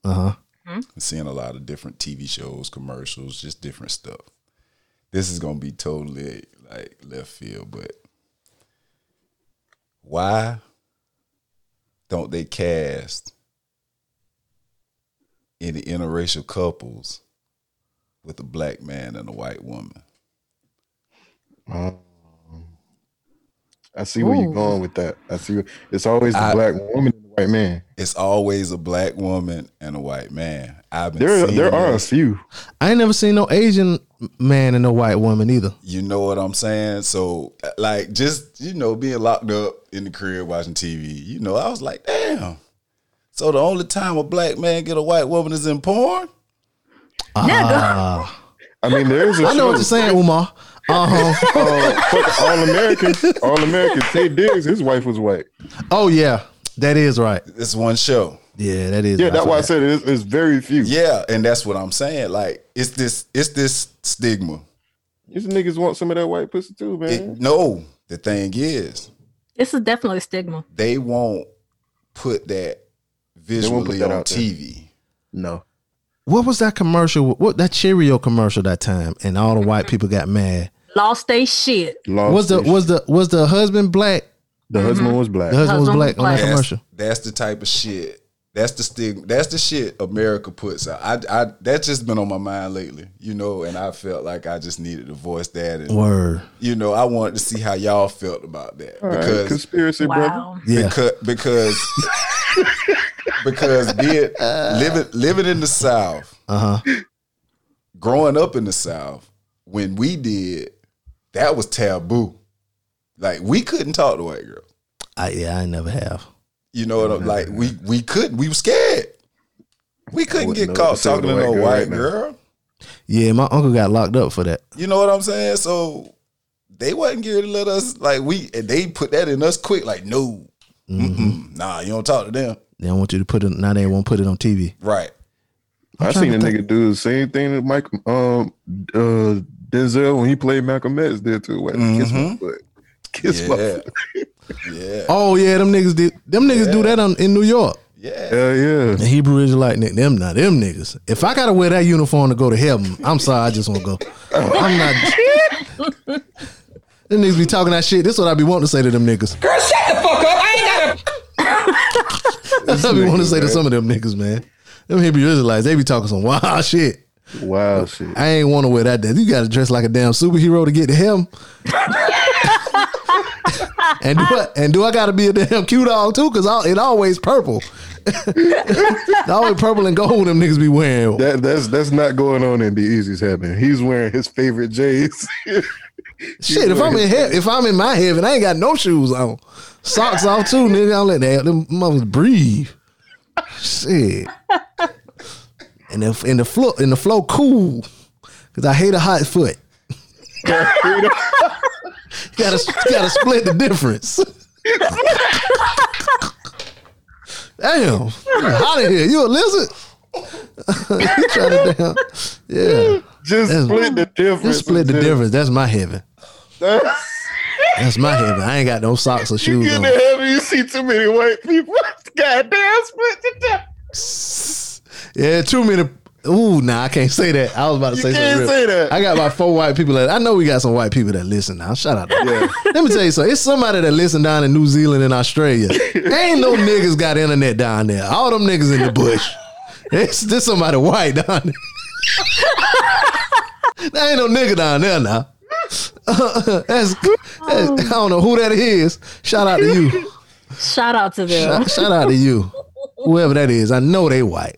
Uh huh. and seeing a lot of different TV shows, commercials, just different stuff. This is gonna be totally like left field, but why don't they cast any interracial couples with a black man and a white woman? Um, I see where you're going with that. I see. It's always a black woman and the white man. It's always a black woman and a white man. I've been There, seeing there are a few. I ain't never seen no Asian man and no white woman either. You know what I'm saying? So, like, just you know, being locked up in the crib watching TV, you know, I was like, damn. So the only time a black man get a white woman is in porn. I mean, there's a I know what you're saying, Umar. Uh huh. Uh, All American, All American. Taye Diggs, his wife was white. oh yeah, that is right. It's one show. Yeah, that is. Yeah, that's why I said it is, it's very few. Yeah, and that's what I'm saying. Like, it's this, it's this stigma. These niggas want some of that white pussy too, man. It, no, the thing is, This is definitely a stigma. they won't put that visually put that on out there. TV. no. What was that commercial? What that Cheerio commercial that time? And all the white people got mad. Lost they shit. Lost Was the their was the was the husband black? The husband mm-hmm. was black. The husband was black was on that black. That's, commercial. that's the type of shit. That's the stigma. That's the shit America puts out. I, I that's just been on my mind lately, you know, and I felt like I just needed to voice that, and Word. you know, I wanted to see how y'all felt about that All right, because conspiracy, brother. Yeah. because because because being living living in the South, Uh huh. growing up in the South, when we did, that was taboo. Like we couldn't talk to white girls. I, yeah, I never have. You know what I'm like? We we couldn't. We were scared. We couldn't get caught to say with talking to a no white girl white right girl. Yeah, my uncle got locked up for that. You know what I'm saying? So they wasn't geared to let us like we and they put that in us quick. Like no, Mm-hmm. Mm-mm. nah, you don't talk to them. They don't want you to put it. Now they won't put it on TV. Right. I trying seen a to nigga do the same thing that Mike um uh Denzel when he played Malcolm X did too. Like, Kiss my foot. Kiss my Yeah. foot. Yeah. Oh yeah, them niggas did. Them niggas do that on, in New York. Yeah. Hell yeah. The Hebrew Israelite nigga, them not them niggas. If I gotta wear that uniform to go to heaven, I'm sorry, I just won't go. I'm not. them niggas be talking that shit. This is what I be wanting to say to them niggas. Girl, shut the fuck up. I ain't got a. That's what I be wanting to say to some of them niggas, man. Them Hebrew Israelites, they be talking some wild shit. Wild shit. I ain't want to wear that. Day. You got to dress like a damn superhero to get to him. and do I, and do I got to be a damn cute dog too? Cause it always purple. It always purple and gold. Them niggas be wearing. That that's that's not going on in the Easy's heaven. He's wearing his favorite J's. Shit, if I'm in he- if I'm in my heaven, I ain't got no shoes on, socks off too, nigga. I'll let that them mothers breathe. Shit, and the and the flow and the flow cool, cause I hate a hot foot. gotta gotta split the difference. Damn, hot in here. You a lizard? you trying to damn, yeah. Just That's- split the difference. Just split the Just- difference. That's my heaven. That's my heaven. I ain't got no socks or shoes Get on. in heaven, you see too many white people. Goddamn, split the difference. Yeah, too many. Ooh, nah, I can't say that. I was about to You say can't something. say that. I got about four white people that I know we got some white people that listen now. Shout out to them. Let me tell you something. It's somebody that listen down in New Zealand and Australia. Ain't no niggas got internet down there. All them niggas in the bush. It's just somebody white down there. there ain't no nigga down there now. that's, that's- I don't know who that is. Shout out to you. Shout out to them. Shout, shout out to you, whoever that is. I know they white.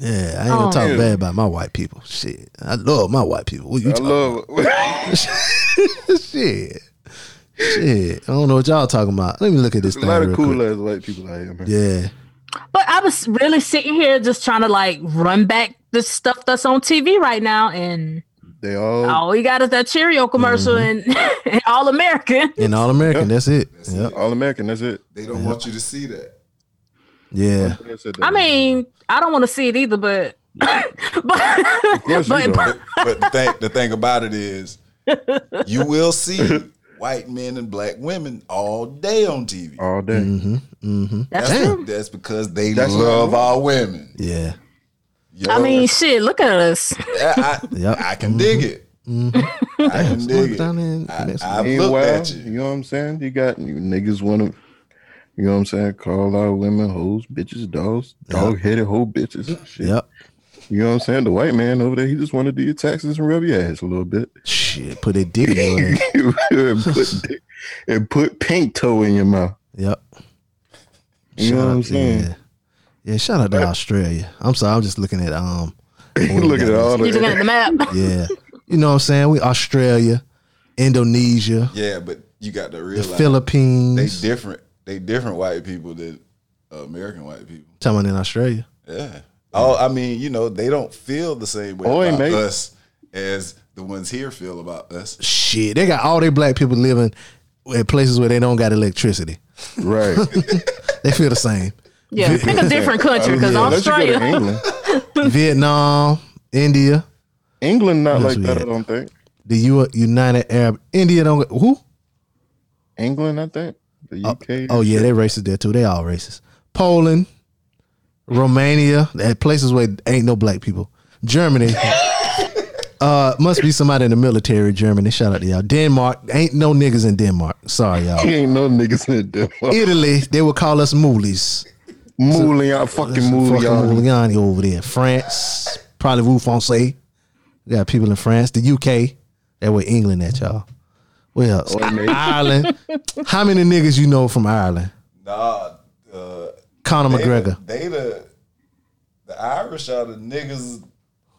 Yeah, I ain't gonna oh. talk yeah. bad about my white people. Shit, I love my white people. What you I talking love it. about? Shit, shit. I don't know what y'all talking about. Let me look at this a thing lot real of cool quick. ass white people out here, man. Yeah, But I was really sitting here just trying to like run back the stuff that's on TV right now, and They all all we got is that Cheerio commercial mm-hmm. and, and All American. and all American. That's it. Yep. all American. That's it. They don't want you to see that. Yeah, I mean, I don't want to see it either, but but course but, but But the thing, the thing about it is, you will see white men and black women all day on TV. all day. Mm-hmm. that's Damn. true. That's because they That's love not- our women. yeah, Yo, I mean, shit. Look at us. I, I, Yep. I can dig it. I can dig it. Down in, I, I've Meanwhile, looked at you you. know what I'm saying? You got you niggas want to, you know what I'm saying? Call out women hoes, bitches, dogs, dog headed hoe bitches. Shit. yep. You know what I'm saying? The white man over there, he just want to do your taxes and rub your ass a little bit. Shit, put it dick in your ass. and, put, and put pink toe in your mouth. Yep. You know what I'm out- saying? Yeah. yeah, shout out to Australia. I'm sorry, I'm just looking at um. Look at all You looking at the the map? Yeah, you know what I'm saying. We Australia, Indonesia, Yeah, but you got to the Philippines. they Philippines. different. They different white people than uh, American white people. Talking in Australia. Yeah. Oh, I mean, you know, they don't feel the same way Oi, about mate. us as the ones here feel about us. Shit, they got all their black people living in places where they don't got electricity. right. They feel the same. Yeah, pick a different country because Yeah, unless you go to Australia. Vietnam, India, England not like we that, I don't think. the U- United Arab, India don't. Who? England, I think. The UK. Oh yeah, they racist there too. They all racist. Poland, Romania, that places where ain't no black people. Germany. Uh, must be somebody in the military. Germany. Shout out to y'all. Denmark. Ain't no niggas in Denmark. Sorry, y'all. Ain't no niggas in Denmark. Italy. They would call us moolies. Moulian, fucking Fucking Moulian. Over there. France. Probably Vous Francais. We got people in France. The UK. That way England at y'all. What else? Oi. Ireland. How many niggas you know from Ireland? Nah, uh, Conor they, McGregor. The, they the the Irish are the niggas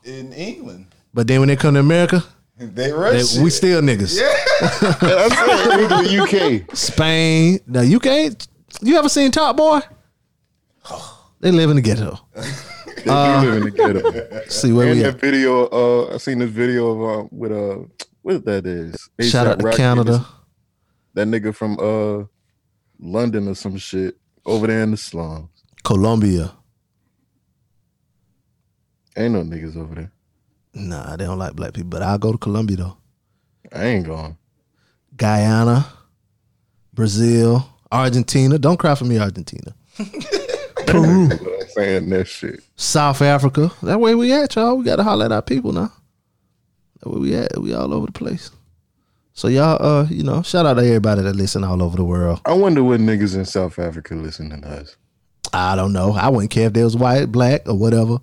in England. But then when they come to America, They they, we still niggas. Yeah. That's it. England, UK. Spain, the UK. You ever seen Top Boy? They live in the ghetto. They do live in the ghetto. See where and we that at. video, uh, I seen this video of uh, with uh, what that is. Shout out to Rocky, Canada. That nigga from uh, London or some shit over there in the slums. Colombia. Ain't no niggas over there. Nah, they don't like black people, but I'll go to Colombia though. I ain't going. Guyana, Brazil, Argentina. Don't cry for me, Argentina. Peru, I'm saying that shit. South Africa. That way we at, y'all. We gotta holler at our people now. Way we at. We all over the place. So y'all, uh, you know, shout out to everybody that listen all over the world. I wonder what niggas in South Africa listening to us. I don't know. I wouldn't care if they was white, black, or whatever.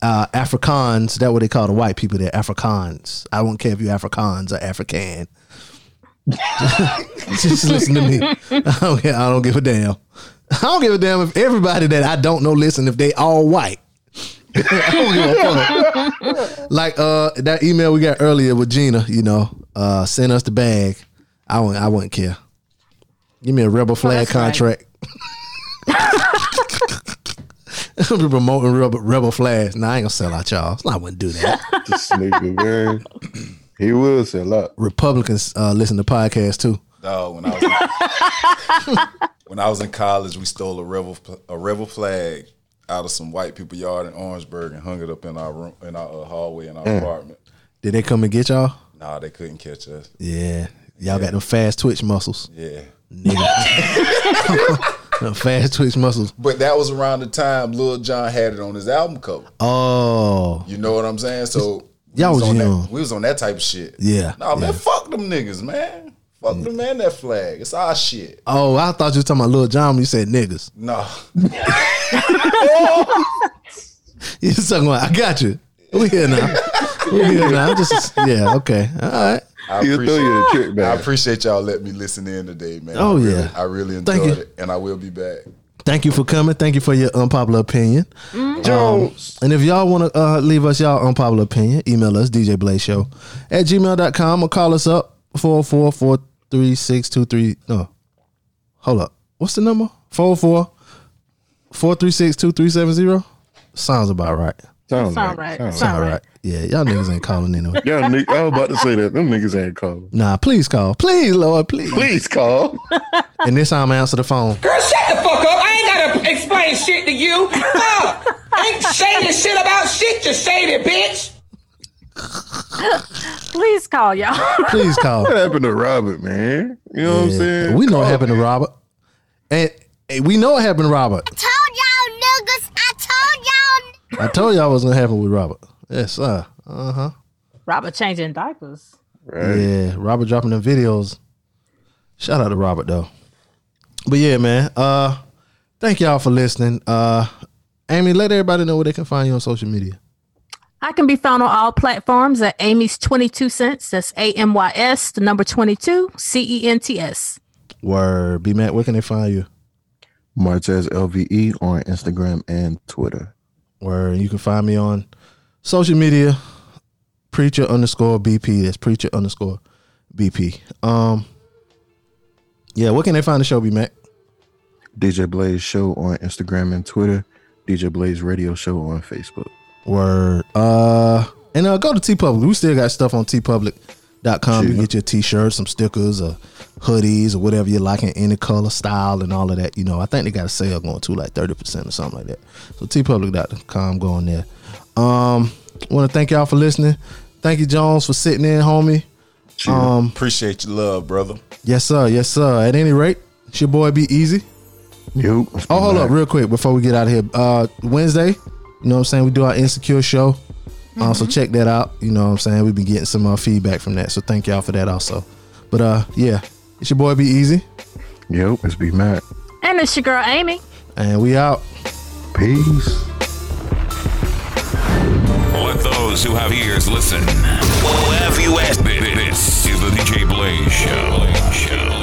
Uh, Afrikaans, that what they call the white people there, Afrikaans. I wouldn't care if you Afrikaans or African. Just listen to me. I don't, care. I don't give a damn. I don't give a damn if everybody that I don't know listen if they all white. I don't give a fuck. like uh that email we got earlier with Gina, you know, uh send us the bag. I wouldn't I wouldn't care. Give me a rebel flag that's right. contract. be promoting rebel, rebel flags. Nah, I ain't gonna sell out y'all. I wouldn't do that. This nigga, man. He will sell out. Republicans uh, listen to podcasts too. Dog, when I was in, when I was in college, we stole a rebel a rebel flag out of some white people yard in Orangeburg and hung it up in our room in our uh, hallway in our apartment. Did they come and get y'all? Nah, they couldn't catch us. Yeah, y'all got them fast twitch muscles, Yeah. nigga. Fast twitch muscles. But that was around the time Lil Jon had it on his album cover. Oh, You know what I'm saying? So Y'all was on young. That, we was on that type of shit. Yeah, Nah, man, fuck them niggas, man. Fuck them, man. That flag. It's our shit. oh, I thought you was talking about Lil Jon when you said niggas. No. You was talking about. I got you. We here now. We here now. I'm just yeah. Okay. All right. I He'll throw appreciate, you a trick I back. appreciate y'all letting me listen in today, man. Oh, I really, yeah. I really Thank enjoyed you. it, and I will be back. Thank you for coming. Thank you for your unpopular opinion. Jones. And if y'all want to uh, leave us y'all unpopular opinion, email us, DJ Blaze Show at gmail.com or call us up 404 436 23. No. Hold up. What's the number? Four four four three six two three seven zero. Sounds about right. Sounds, Sound right. right. Sound Sound right. All right. Yeah, y'all niggas ain't calling anyway. Y'all nigg- I was about to say that. Them niggas ain't calling. Nah, please call. Please, Lord, please. Please call. And this time I answer the phone. Girl, shut the fuck up. I ain't gotta explain shit to you. Uh, ain't saying shit about shit, you shady bitch. Please call y'all. Please call. What happened to Robert, man? You know what I'm saying? We know what happened to Robert. And and we know what happened to Robert. I told y'all niggas. I told y'all. I told y'all was gonna happen with Robert. Yes, sir. Uh huh. Robert changing diapers. Right. Yeah, Robert dropping them videos. Shout out to Robert though. But yeah, man. Uh, thank y'all for listening. Uh, Amy, let everybody know where they can find you on social media. I can be found on all platforms at Amy's 22 cents. That's A M Y S, the number 22, C E N T S. Word, B Matt, where can they find you? Martez LVE on Instagram and Twitter. Word, you can find me on social media, preacher underscore BP. That's preacher underscore BP. Um, yeah, where can they find the show, B Mac? DJ Blaze Show on Instagram and Twitter. DJ Blaze Radio Show on Facebook. Word. Uh and uh go to TeePublic. We still got stuff on teepublic.com. You Sure. get your t-shirts, some stickers, or hoodies, or whatever you like in any color, style, and all of that. You know, I think they got a sale going to like 30% or something like that. So teepublic.com go on there. Um wanna thank y'all for listening. Thank you, Jones, for sitting in, homie. Um, Appreciate your love, brother. yes, sir, yes, sir. At any rate, it's your boy be easy. Yo. Oh, hold up, real quick before we get out of here. Uh, Wednesday, you know what I'm saying? We do our insecure show. Uh, so check that out. You know what I'm saying? We've been getting some uh, feedback from that. So thank y'all for that also. But uh, yeah, it's your boy Be Easy, Yo, it's Be Matt. And it's your girl Amy. and we out. Peace. Let those who have ears listen. Well, have you asked? This is the DJ Blaze Show. Show.